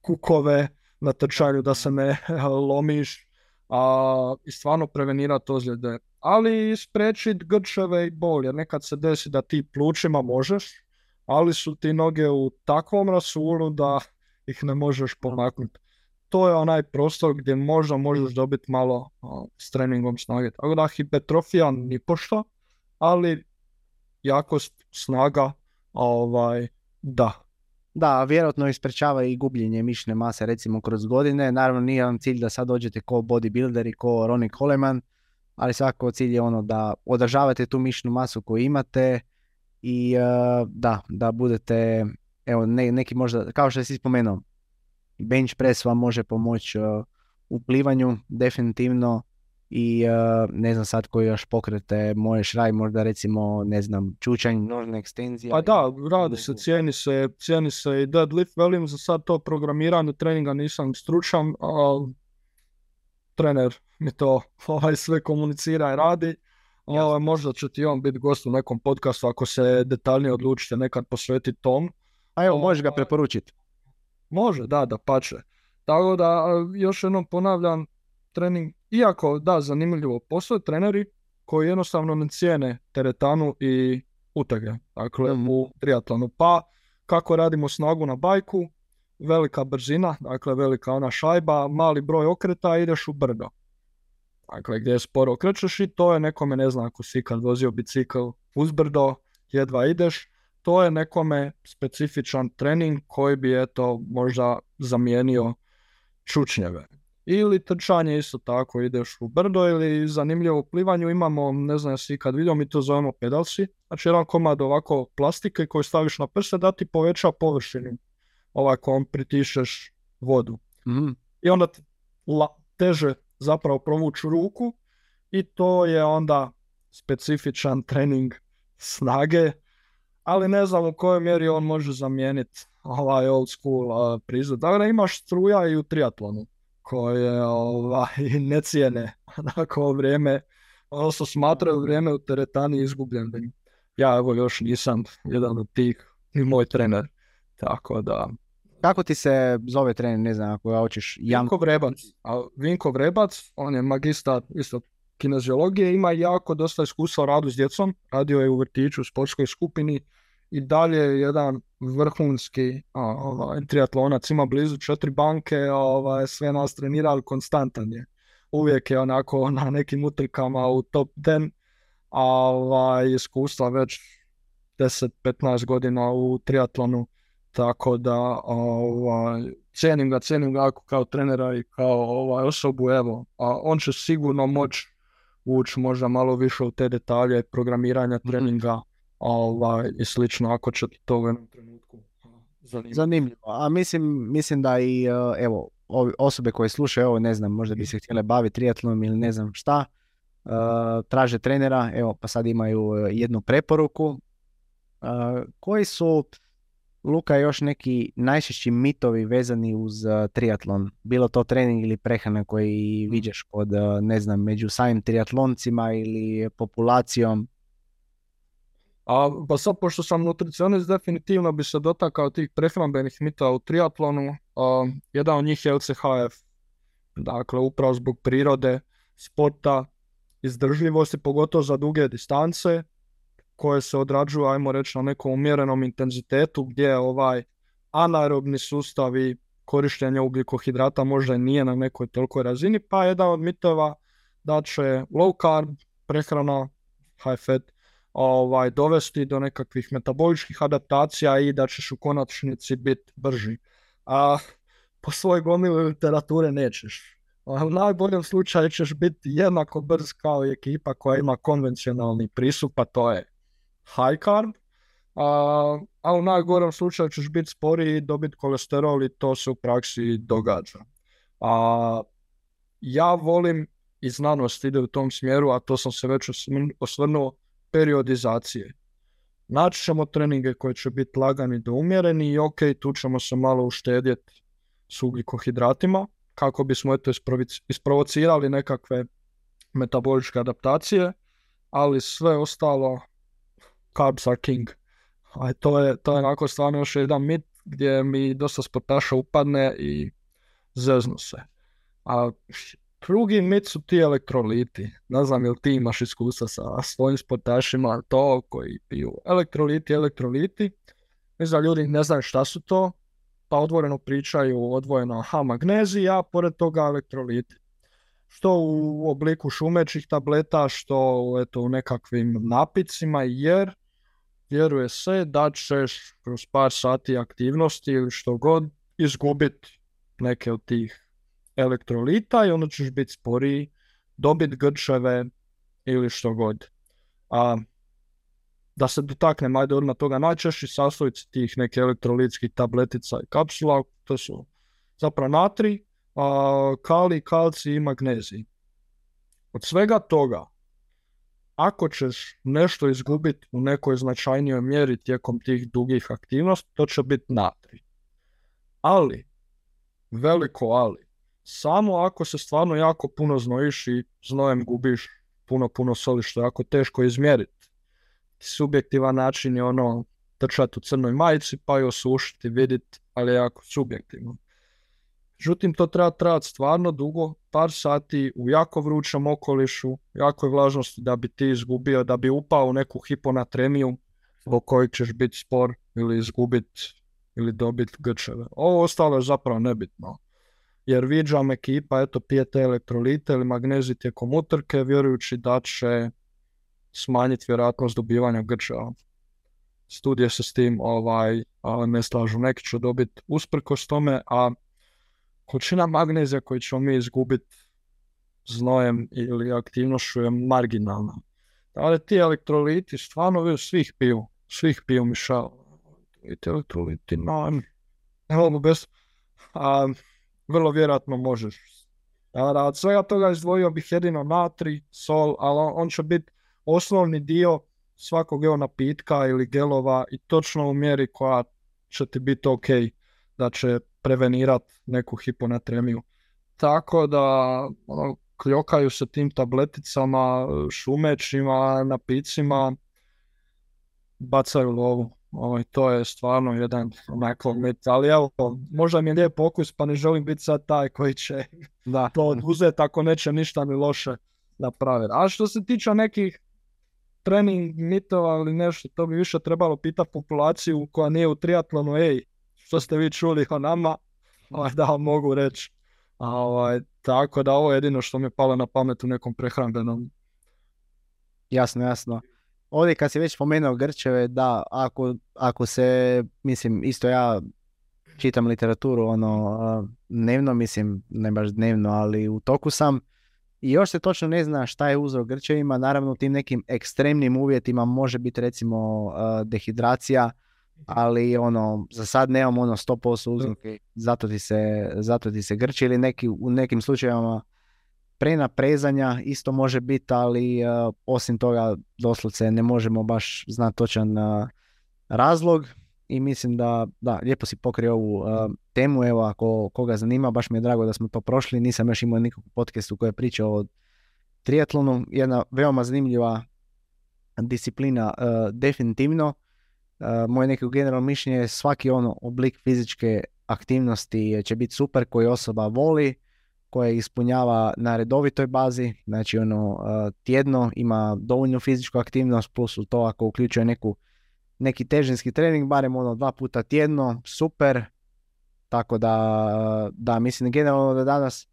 kukove na trčanju da se ne lomiš a, i stvarno prevenirati ozljede. Ali spriječiti grčeve i bol, jer nekad se desi da ti plućima možeš, ali su ti noge u takvom rasulu da ih ne možeš pomaknuti. To je onaj prostor gdje možda možeš dobiti malo s treningom snage. Tako da hipertrofija ni pošto, ali jakost, snaga, ovaj, da. Da, vjerojatno isprečava i gubljenje mišne mase recimo kroz godine. Naravno nije vam cilj da sad dođete ko bodybuilder i ko Ronnie Coleman, ali svako cilj je ono da održavate tu mišnu masu koju imate i uh, da, da budete, evo ne, neki možda, kao što si spomenuo, bench press vam može pomoći uh, u plivanju definitivno i uh, ne znam sad koji još pokrete možeš raditi, možda recimo, ne znam, čučanj, nožne ekstenzije. Pa da, radi se, cijeni se, cijeni se i deadlift, velim za sad to programiranje treninga nisam stručan, ali trener mi to ovaj, sve komunicira i radi. Ovaj, možda će ti on biti gost u nekom podcastu ako se detaljnije odlučite nekad posvetiti tom. A evo, možeš ga preporučiti. Može, da, da pače. Tako da, još jednom ponavljam, trening, iako da, zanimljivo, postoje treneri koji jednostavno ne cijene teretanu i utege, dakle mm. u triatlonu. Pa kako radimo snagu na bajku, velika brzina, dakle velika ona šajba, mali broj okreta, ideš u brdo. Dakle, gdje sporo okrećeš i to je nekome, ne znam ako si kad vozio bicikl uzbrdo, jedva ideš, to je nekome specifičan trening koji bi eto možda zamijenio čučnjeve. Ili trčanje isto tako, ideš u brdo ili zanimljivo plivanju imamo, ne znam si kad vidio, mi to zovemo pedalsi, znači jedan komad ovako plastike koji staviš na prse da ti poveća površinu, ovako on pritišeš vodu. mm I onda la, teže zapravo provući ruku i to je onda specifičan trening snage, ali ne znam u kojoj mjeri on može zamijeniti ovaj old school uh, prizor. Dakle, imaš struja i u triatlonu koje ovaj, ne cijene onako vrijeme, odnosno smatraju vrijeme u teretani izgubljenim. Ja evo još nisam jedan od tih, ni moj trener, tako da. Kako ti se zove trener, ne znam ako ja hoćeš... Jan... Vinko Vrebac. A Vinko Vrebac, on je magistar isto kineziologije, ima jako dosta iskustva u radu s djecom, radio je u vrtiću, u sportskoj skupini i dalje je jedan vrhunski ovaj, triatlonac, ima blizu četiri banke, ovaj, sve nas trenirali konstantan je. Uvijek je onako na nekim utrkama u top 10, a ovaj, iskustva već 10-15 godina u triatlonu tako da ovaj, cijenim ga, cijenim ga kao trenera i kao ovaj, osobu, evo, a on će sigurno moći ući možda malo više u te detalje programiranja mhm. treninga ovaj, i slično, ako će to u jednom trenutku zanimljivo. Zanimljivo, a mislim, mislim da i e, evo, osobe koje slušaju ovo, ne znam, možda bi se htjele baviti triatlonom ili ne znam šta, uh, traže trenera, evo, pa sad imaju e, jednu preporuku. Koji su Luka, još neki najčešći mitovi vezani uz triatlon, bilo to trening ili prehrana koji mm. viđeš kod, ne znam, među samim triatloncima ili populacijom? A, pa sad, pošto sam nutricionist, definitivno bi se dotakao tih prehrambenih mitova u triatlonu. Uh, jedan od njih je LCHF, dakle, upravo zbog prirode, sporta, izdržljivosti, pogotovo za duge distance, koje se odrađuju, ajmo reći, na nekom umjerenom intenzitetu gdje ovaj anaerobni sustav i korištenje ugljikohidrata možda nije na nekoj tolikoj razini, pa jedan od mitova da će low carb prehrana, high fat, ovaj, dovesti do nekakvih metaboličkih adaptacija i da ćeš u konačnici biti brži. A po svoj gomilu literature nećeš. u najboljem slučaju ćeš biti jednako brz kao ekipa koja ima konvencionalni pristup, a to je high carb, a, a u najgorem slučaju ćeš biti sporiji i dobiti kolesterol i to se u praksi događa. A, ja volim i znanost ide u tom smjeru, a to sam se već osvrnuo, periodizacije. Naći ćemo treninge koji će biti lagani do umjereni i ok, tu ćemo se malo uštedjeti s ugljikohidratima kako bismo eto isprovocirali nekakve metaboličke adaptacije, ali sve ostalo carbs are king. A to je, to je onako stvarno još jedan mit gdje mi dosta sportaša upadne i zeznu se. A drugi mit su ti elektroliti. Ne znam jel ti imaš iskustva sa svojim sportašima to koji piju elektroliti, elektroliti. Mislim ljudi ne znaju šta su to, pa odvojeno pričaju odvojeno aha magnezija, a pored toga elektroliti što u obliku šumećih tableta, što eto, u nekakvim napicima, jer vjeruje se da ćeš kroz par sati aktivnosti ili što god izgubiti neke od tih elektrolita i onda ćeš biti sporiji, dobiti grčeve ili što god. A, da se dotaknem, ajde odmah toga najčešći sastojci tih neke elektrolitskih tabletica i kapsula, to su zapravo natri, a, kali, kalci i magnezij. Od svega toga, ako ćeš nešto izgubiti u nekoj značajnijoj mjeri tijekom tih dugih aktivnosti, to će biti natri. Ali, veliko ali, samo ako se stvarno jako puno znojiš i znojem gubiš puno, puno soli, što je jako teško izmjeriti. Subjektivan način je ono trčati u crnoj majici pa ju osušiti, vidjeti, ali jako subjektivno. Međutim, to treba trajati stvarno dugo, par sati u jako vrućem okolišu, jako je važnosti da bi ti izgubio, da bi upao u neku hiponatremiju zbog kojeg ćeš biti spor ili izgubiti ili dobiti grčeve. Ovo ostalo je zapravo nebitno. Jer viđam ekipa, eto, pije te elektrolite ili magnezij tijekom utrke, vjerujući da će smanjiti vjerojatnost dobivanja grčeva. Studije se s tim ovaj, ne slažu. Neki će dobiti usprkos tome, a količina magnezija koju ćemo mi izgubiti znojem ili aktivnošću je marginalna. Ali ti elektroliti stvarno vi svih piju, svih piju mišao. I ti elektroliti, no, evo bez, a, vrlo vjerojatno možeš. A, od svega toga izdvojio bih jedino natri, sol, ali on će biti osnovni dio svakog evo napitka ili gelova i točno u mjeri koja će ti biti ok, da će prevenirati neku hiponatremiju. Tako da ono, kljokaju se tim tableticama, šumećima, napicima, bacaju lovu. Ovaj, to je stvarno jedan onako evo, možda mi je lijep pokus pa ne želim biti sad taj koji će da. to oduzeti ako neće ništa mi loše napraviti. A što se tiče nekih trening mitova ili nešto, to bi više trebalo pitati populaciju koja nije u triatlonu, ej, što ste vi čuli o nama, ovaj, da vam mogu reći. Ovaj, tako da ovo je jedino što mi je palo na pamet u nekom prehrambenom. Jasno, jasno. Ovdje kad si već spomenuo Grčeve, da, ako, ako se, mislim, isto ja čitam literaturu, ono, dnevno, mislim, ne baš dnevno, ali u toku sam, i još se točno ne zna šta je uzrok grčevima, naravno u tim nekim ekstremnim uvjetima može biti recimo dehidracija, ali ono, za sad nemamo ono 100% uzroke, zato ti se, zato ti se grči ili neki, u nekim slučajevima prenaprezanja isto može biti, ali osim toga doslovce ne možemo baš znati točan razlog i mislim da, da, lijepo si pokrio ovu temu, evo ako koga zanima, baš mi je drago da smo to prošli, nisam još imao nikakvu podcastu koja pričao o triatlonu, jedna veoma zanimljiva disciplina definitivno, moje neko generalno mišljenje je svaki ono oblik fizičke aktivnosti će biti super koji osoba voli, koje ispunjava na redovitoj bazi, znači ono tjedno ima dovoljnu fizičku aktivnost plus u to ako uključuje neku neki težinski trening, barem ono dva puta tjedno, super. Tako da, da mislim generalno da danas,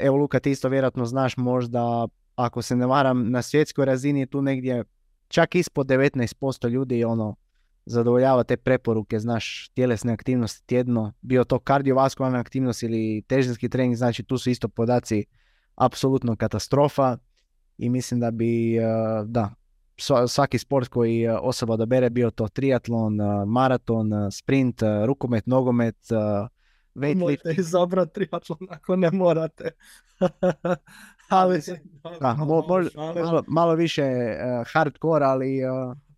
evo Luka ti isto vjerojatno znaš možda, ako se ne varam, na svjetskoj razini tu negdje čak ispod 19% ljudi ono zadovoljava te preporuke, znaš, tjelesne aktivnosti tjedno, bio to kardiovaskularna aktivnost ili težinski trening, znači tu su isto podaci apsolutno katastrofa i mislim da bi, da, svaki sport koji e, osoba odabere, bio to triatlon, e, maraton, sprint, rukomet, nogomet, weightlifting. Možete izabrati triatlon ako ne morate. ali, da, malo, malo, više hardcore, ali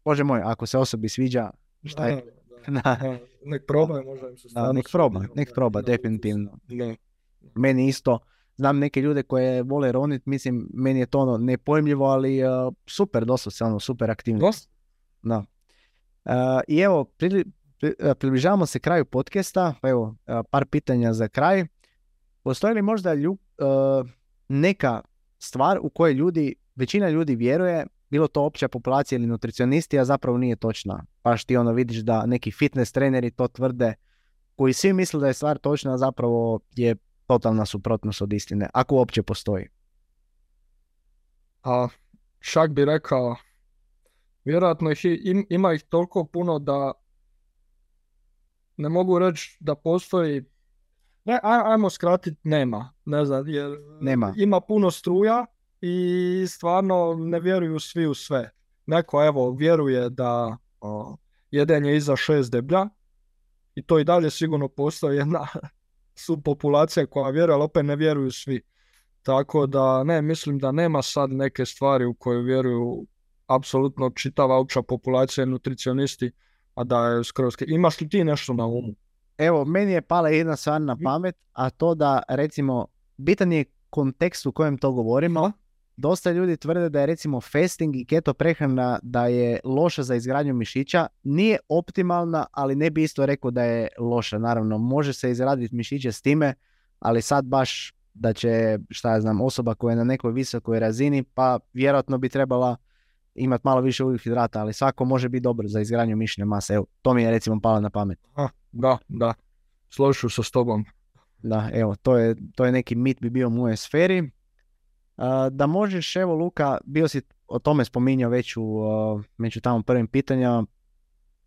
bože moj, ako se osobi sviđa, šta je? nek proba, možda im se Nek proba, nek proba, definitivno. Meni isto, znam neke ljude koje vole ronit, mislim, meni je to ono nepojmljivo, ali uh, super, se ono, super aktivno. Da. Uh, I evo, pri, uh, približavamo se kraju podcasta, pa evo, par pitanja za kraj. Postoji li možda neka stvar u kojoj ljudi, većina ljudi vjeruje, bilo to opća populacija ili nutricionisti, a zapravo nije točna. Paš ti ono vidiš da neki fitness treneri to tvrde, koji svi misle da je stvar točna, a zapravo je totalna suprotnost od istine, ako uopće postoji. A čak bi rekao, vjerojatno ih ima ih toliko puno da ne mogu reći da postoji ne, ajmo skratiti, nema. Ne znam, jer nema. ima puno struja i stvarno ne vjeruju svi u sve. Neko evo vjeruje da o, jedan je iza šest deblja i to i dalje sigurno postoji jedna su populacija koja vjeruje, ali opet ne vjeruju svi. Tako da ne, mislim da nema sad neke stvari u koje vjeruju apsolutno čitava opća populacija nutricionisti, a da je skroz... Imaš li ti nešto na umu? Evo, meni je pala jedna stvar na Mhm. pamet, a to da recimo, bitan je kontekst u kojem to govorimo. Dosta ljudi tvrde da je recimo fasting i keto prehrana da je loša za izgradnju mišića. Nije optimalna, ali ne bi isto rekao da je loša. Naravno, može se izraditi mišiće s time, ali sad baš da će, šta ja znam, osoba koja je na nekoj visokoj razini, pa vjerojatno bi trebala imati malo više ugljenohidrata, ali svako može biti dobro za izgradnju mišićne mase. Evo, to mi je recimo palo na pamet. Aha, da, da. Složit se s tobom. Da, evo, to je, to je neki mit bi bio u mojoj sferi. Da možeš, evo Luka, bio si o tome spominjao već u, među tamo prvim pitanjama,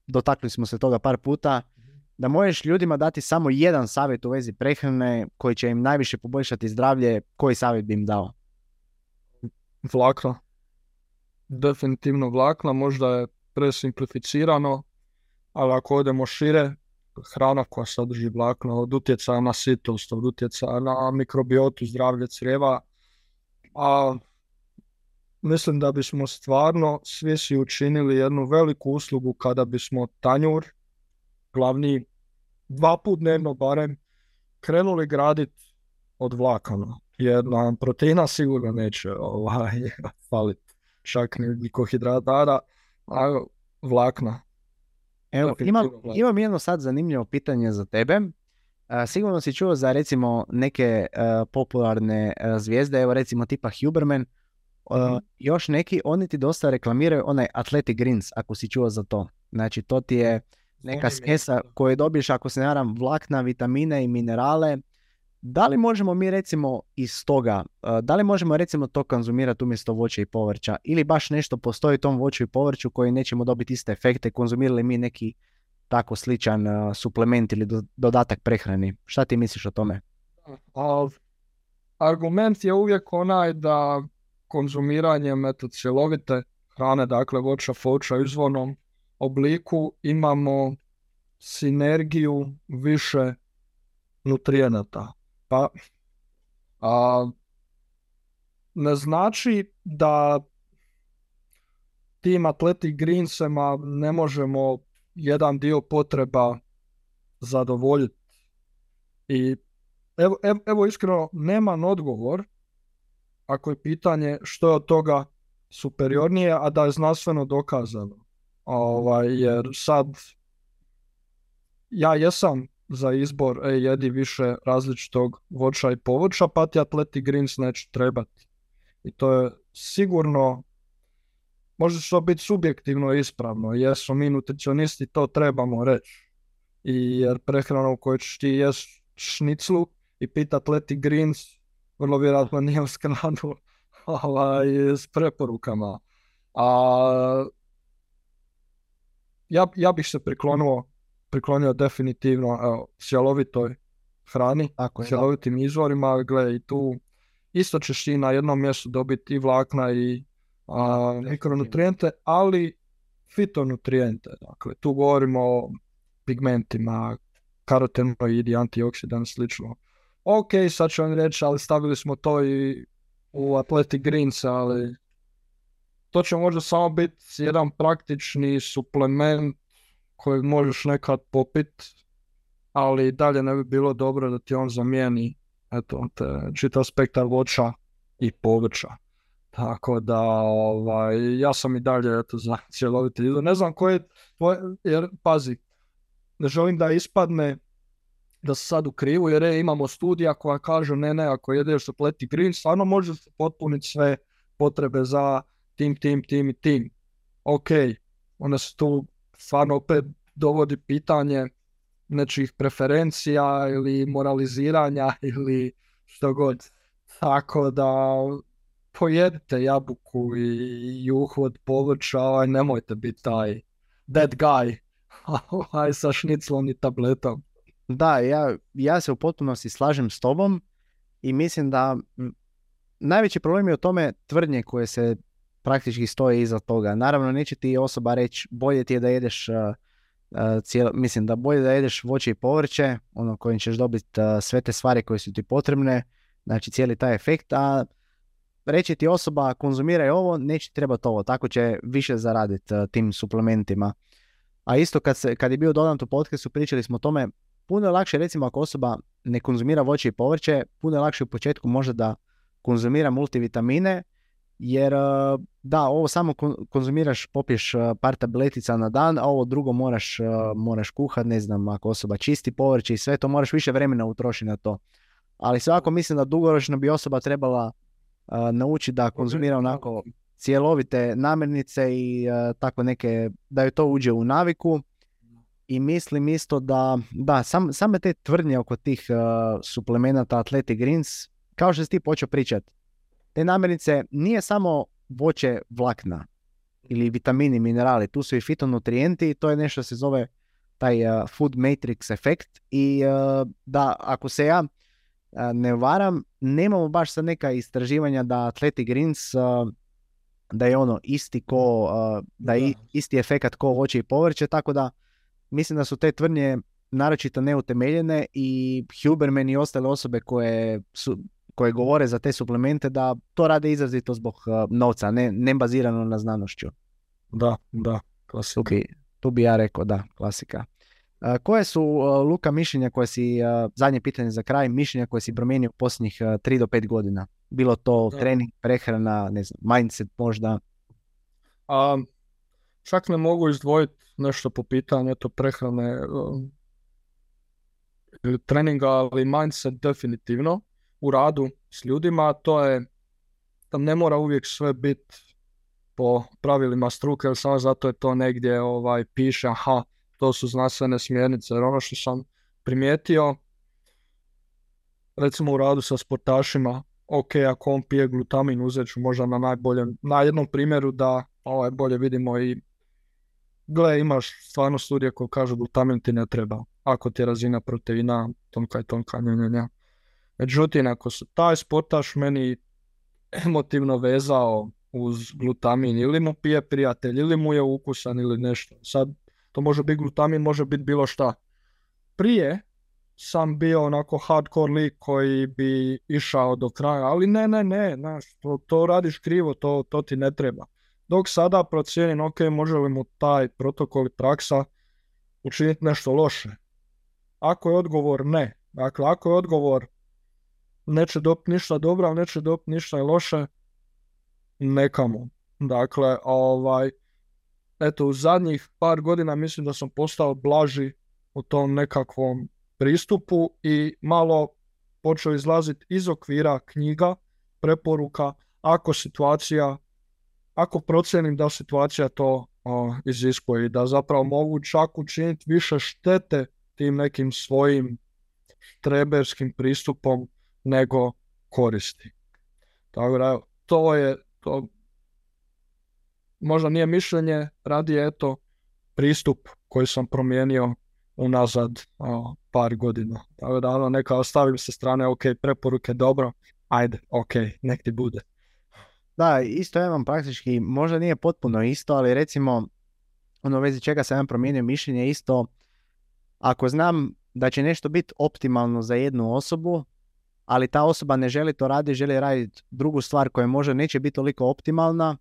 dotakli smo se toga par puta, da možeš ljudima dati samo jedan savjet u vezi prehrane koji će im najviše poboljšati zdravlje, koji savjet bi im dao? Vlakna. Definitivno vlakna, možda je presimplificirano, ali ako odemo šire, hrana koja sadrži vlakna od utjecaja na sitost, od utjecaja na mikrobiotu, zdravlje crijeva, a mislim da bismo stvarno svi si učinili jednu veliku uslugu kada bismo tanjur, glavni dva put dnevno barem, krenuli graditi od vlakana. Jer nam proteina sigurno neće ovaj, faliti. Čak ni glikohidrata, a vlakna. Evo, imam, vlakna. imam jedno sad zanimljivo pitanje za tebe. Sigurno si čuo za recimo neke a, popularne a, zvijezde, evo recimo tipa Huberman, a, Mhm. još neki, oni ti dosta reklamiraju onaj Athletic Greens, ako si čuo za to. Znači to ti je neka smjesa koju dobiješ ako se ne varam vlakna, vitamine i minerale. Da li možemo mi recimo iz toga, da li možemo recimo to konzumirati umjesto voća i povrća ili baš nešto postoji u tom voću i povrću koji nećemo dobiti iste efekte, konzumirali mi neki tako sličan a, suplement ili do- dodatak prehrani. Šta ti misliš o tome? Argument je uvijek onaj da konzumiranjem eto, cjelovite hrane, dakle voća, u izvornom obliku imamo sinergiju više nutrijenata. Pa a, ne znači da tim Athletic Greensema ne možemo jedan dio potreba zadovoljiti. I evo, evo, evo iskreno, nemam odgovor ako je pitanje što je od toga superiornije, a da je znanstveno dokazano. Ovaj, jer sad ja jesam za izbor, e, jedi više različitog voća i povrća, pa ti Athletic Greens neće trebati. I to je sigurno, može to biti subjektivno ispravno, jer smo mi nutricionisti, to trebamo reći. I jer prehrana u kojoj ćeš ti jest šniclu i pit Athletic Greens, vrlo vjerojatno nije u skladu ovaj, s preporukama. A ja, ja bih se priklonuo, priklonio definitivno evo, cjelovitoj hrani, Tako je, da. cjelovitim izvorima, gle i tu isto ćeš ti na jednom mjestu dobiti i vlakna i a, mikronutrijente, ali fitonutrijente. Dakle, tu govorimo o pigmentima, karotenoidi, antioksidant, slično. Ok, sad ću vam reći, ali stavili smo to i u Athletic Greens, ali to će možda samo biti jedan praktični suplement kojeg možeš nekad popit, ali dalje ne bi bilo dobro da ti on zamijeni eto, te, čitav spektar voća i povrća. Tako da, ovaj, ja sam i dalje eto, za cjeloviti. Ne znam koje je tvoje, jer pazi, ne želim da ispadne da se sad u krivu, jer je, imamo studija koja kaže ne, ne, ako jedeš Athletic Green, stvarno može se potpuniti sve potrebe za tim, tim, tim i tim. Ok, onda se tu stvarno opet dovodi pitanje nečijih preferencija ili moraliziranja ili što god. Tako da pojedite jabuku i juhod povrća, ovaj, nemojte biti taj that guy ovaj, sa šniclom i tabletom. Da, ja, ja se u potpunosti slažem s tobom i mislim da najveći problem je u tome tvrdnje koje se praktički stoje iza toga. Naravno, neće ti osoba reći bolje ti je da jedeš cijelo, mislim da bolje da jedeš voće i povrće, ono kojim ćeš dobiti uh, sve te stvari koje su ti potrebne, znači cijeli taj efekt, a reći ti osoba konzumiraj ovo, neće trebati ovo, tako će više zaraditi tim suplementima. A isto kad, se, kad je bio dodan u podcastu, pričali smo o tome, puno je lakše recimo ako osoba ne konzumira voće i povrće, puno je lakše u početku možda da konzumira multivitamine, jer e, da, ovo samo konzumiraš, popiješ e, par tabletica na dan, a ovo drugo moraš, moraš kuhat, ne znam, ako osoba čisti povrće i sve to, moraš više vremena utrošiti na to. Ali svako mislim da dugoročno bi osoba trebala naučiti da konzumira onako cjelovite namirnice i tako neke, da joj to uđe u naviku. I mislim isto da, da, sam, same te tvrdnje oko tih uh, suplemenata Athletic Greens, kao što si ti počeo pričati, te namirnice nije samo voće vlakna ili vitamini, minerali, tu su i fitonutrijenti i to je nešto se zove taj uh, food matrix efekt i da ako se ja ne varam, nemamo baš sad neka istraživanja da Athletic Greens da je ono isti ko, da je isti efekat ko voće i povrće, tako da mislim da su te tvrdnje naročito neutemeljene i Huberman i ostale osobe koje su koje govore za te suplemente da to rade izrazito zbog novca, ne, ne bazirano na znanošću. Da, da, klasika. Tu bi, tu bi ja rekao da, klasika. Koje su, Luka, mišljenja koje si, zadnje pitanje za kraj, mišljenja koje si promijenio u posljednjih 3 do 5 godina? Bilo to trening, prehrana, ne znam, mindset možda? A, čak ne mogu izdvojiti nešto po pitanju to prehrane treninga, ali mindset definitivno u radu s ljudima, to je da ne mora uvijek sve biti po pravilima struke, jer samo zato je to negdje ovaj, piše, aha, to su znanstvene smjernice, jer ono što sam primijetio, recimo u radu sa sportašima, ok, ako on pije glutamin, uzet ću možda na najboljem, na jednom primjeru da ovaj, bolje vidimo i gle, imaš stvarno studije koje kažu glutamin ti ne treba, ako ti je razina proteina tonka i tonka, nje, nje, Međutim, ako se taj sportaš meni emotivno vezao uz glutamin ili mu pije prijatelj ili mu je ukusan ili nešto. Sad to može biti glutamin, može biti bilo šta. Prije sam bio onako hardcore lik koji bi išao do kraja, ali ne, ne, ne, znaš, to, to radiš krivo, to, to ti ne treba. Dok sada procijenim, ok, može li mu taj protokol i praksa učiniti nešto loše. Ako je odgovor ne, dakle, ako je odgovor neće dobiti ništa dobro, ali neće dobiti ništa loše, nekamo. Dakle, ovaj, eto, u zadnjih par godina mislim da sam postao blaži u tom nekakvom pristupu i malo počeo izlaziti iz okvira knjiga, preporuka, ako situacija, ako procenim da situacija to o, iziskuje i da zapravo mogu čak učiniti više štete tim nekim svojim štreberskim pristupom nego koristi. Tako da to je to možda nije mišljenje, radi eto pristup koji sam promijenio unazad o, par godina. Tako da ono neka ostavim sa strane, ok, preporuke dobro, ajde, ok, nek ti bude. Da, isto ja imam praktički, možda nije potpuno isto, ali recimo, ono vezi čega sam ja promijenio mišljenje isto, ako znam da će nešto biti optimalno za jednu osobu, ali ta osoba ne želi to raditi, želi raditi drugu stvar koja možda neće biti toliko optimalna,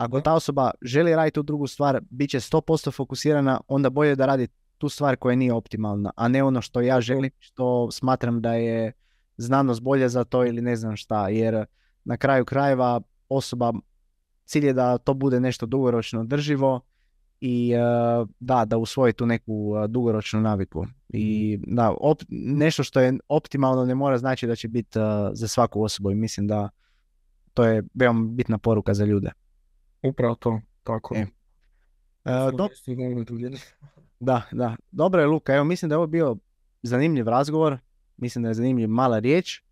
ako ta osoba želi raditi tu drugu stvar, bit će 100% fokusirana, onda bolje da radi tu stvar koja nije optimalna, a ne ono što ja želim, što smatram da je znanost bolje za to ili ne znam šta, jer na kraju krajeva osoba cilj je da to bude nešto dugoročno drživo i uh, da, da usvoji tu neku uh, dugoročnu naviku. I mhm. da, op, nešto što je optimalno ne mora znači da će biti uh, za svaku osobu i mislim da to je veoma bitna poruka za ljude. Upravo to, tako. E. Do... Da, da. Dobro je Luka, evo mislim da je ovo bio zanimljiv razgovor, mislim da je zanimljiv mala riječ,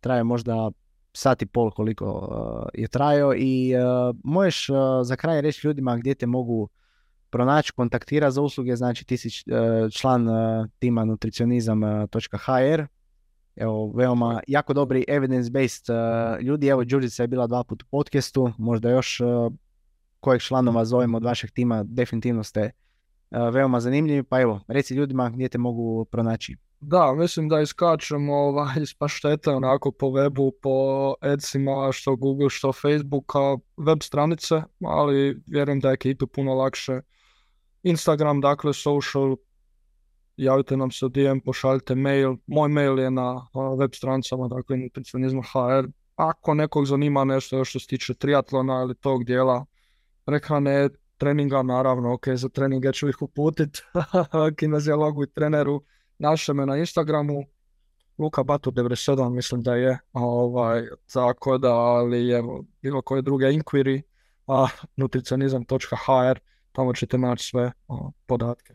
traje možda sat i pol koliko je trajao. I možeš za kraj reći ljudima gdje te mogu pronaći, kontaktira za usluge, znači ti si e, član e, tima nutricionizam.hr, evo, veoma jako dobri evidence-based e, ljudi, evo Đurđica je bila dva puta u podcastu, možda još kojeg članova zovemo od vašeg tima, definitivno ste veoma zanimljivi, pa evo, reci ljudima gdje te mogu pronaći. Da, mislim da iskačemo ovaj, iz paštete onako po webu, po Adsima, što Google, što Facebooka, web stranice, ali vjerujem da je ekipi puno lakše. Instagram, dakle social, javite nam se u DM, pošaljite mail. Moj mail je na web stranicama, dakle nutricionizma HR. Ako nekog zanima nešto što se tiče triatlona ili tog dijela prehrane, treninga, naravno, ok, za treninge ću ih uputiti kinezijalogu i treneru Naše me na Instagramu, Luka Batur 97 mislim da je, ovaj, tako da, ali evo, bilo koje druge inquiry, a nutricionizam.hr, tamo ćete naći sve podatke.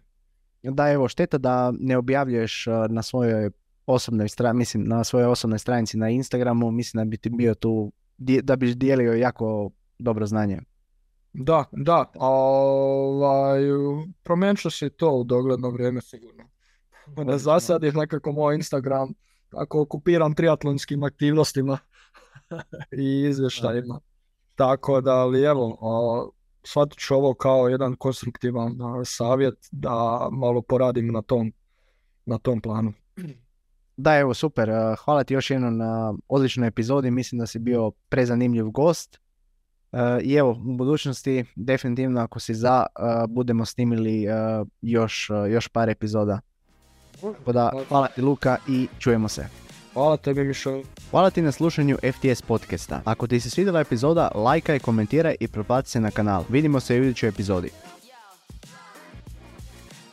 Da, evo, šteta da ne objavljuješ na svojoj osobnoj stranici, mislim, na svojoj osobnoj stranici na Instagramu, mislim da bi ti bio tu, da bi dijelio jako dobro znanje. Da, da, ovaj, promijenit će se to u dogledno vrijeme sigurno. Za sad je nekako moj Instagram ako okupiram triatlonskim aktivnostima i izvještajima. Tako da, ali evo, shvatit ću ovo kao jedan konstruktivan savjet da malo poradim na tom, na tom planu. Da, evo, super. Hvala ti još jednom na odličnoj epizodi. Mislim da si bio prezanimljiv gost. I evo, u budućnosti definitivno ako si za, budemo snimili još, još par epizoda. Da, hvala ti Luka i čujemo se. Hvala tebi Mišo. Hvala ti na slušanju FTS podcasta. Ako ti se svidjela epizoda, lajkaj, komentiraj i pretplati se na kanal. Vidimo se u idućoj epizodi.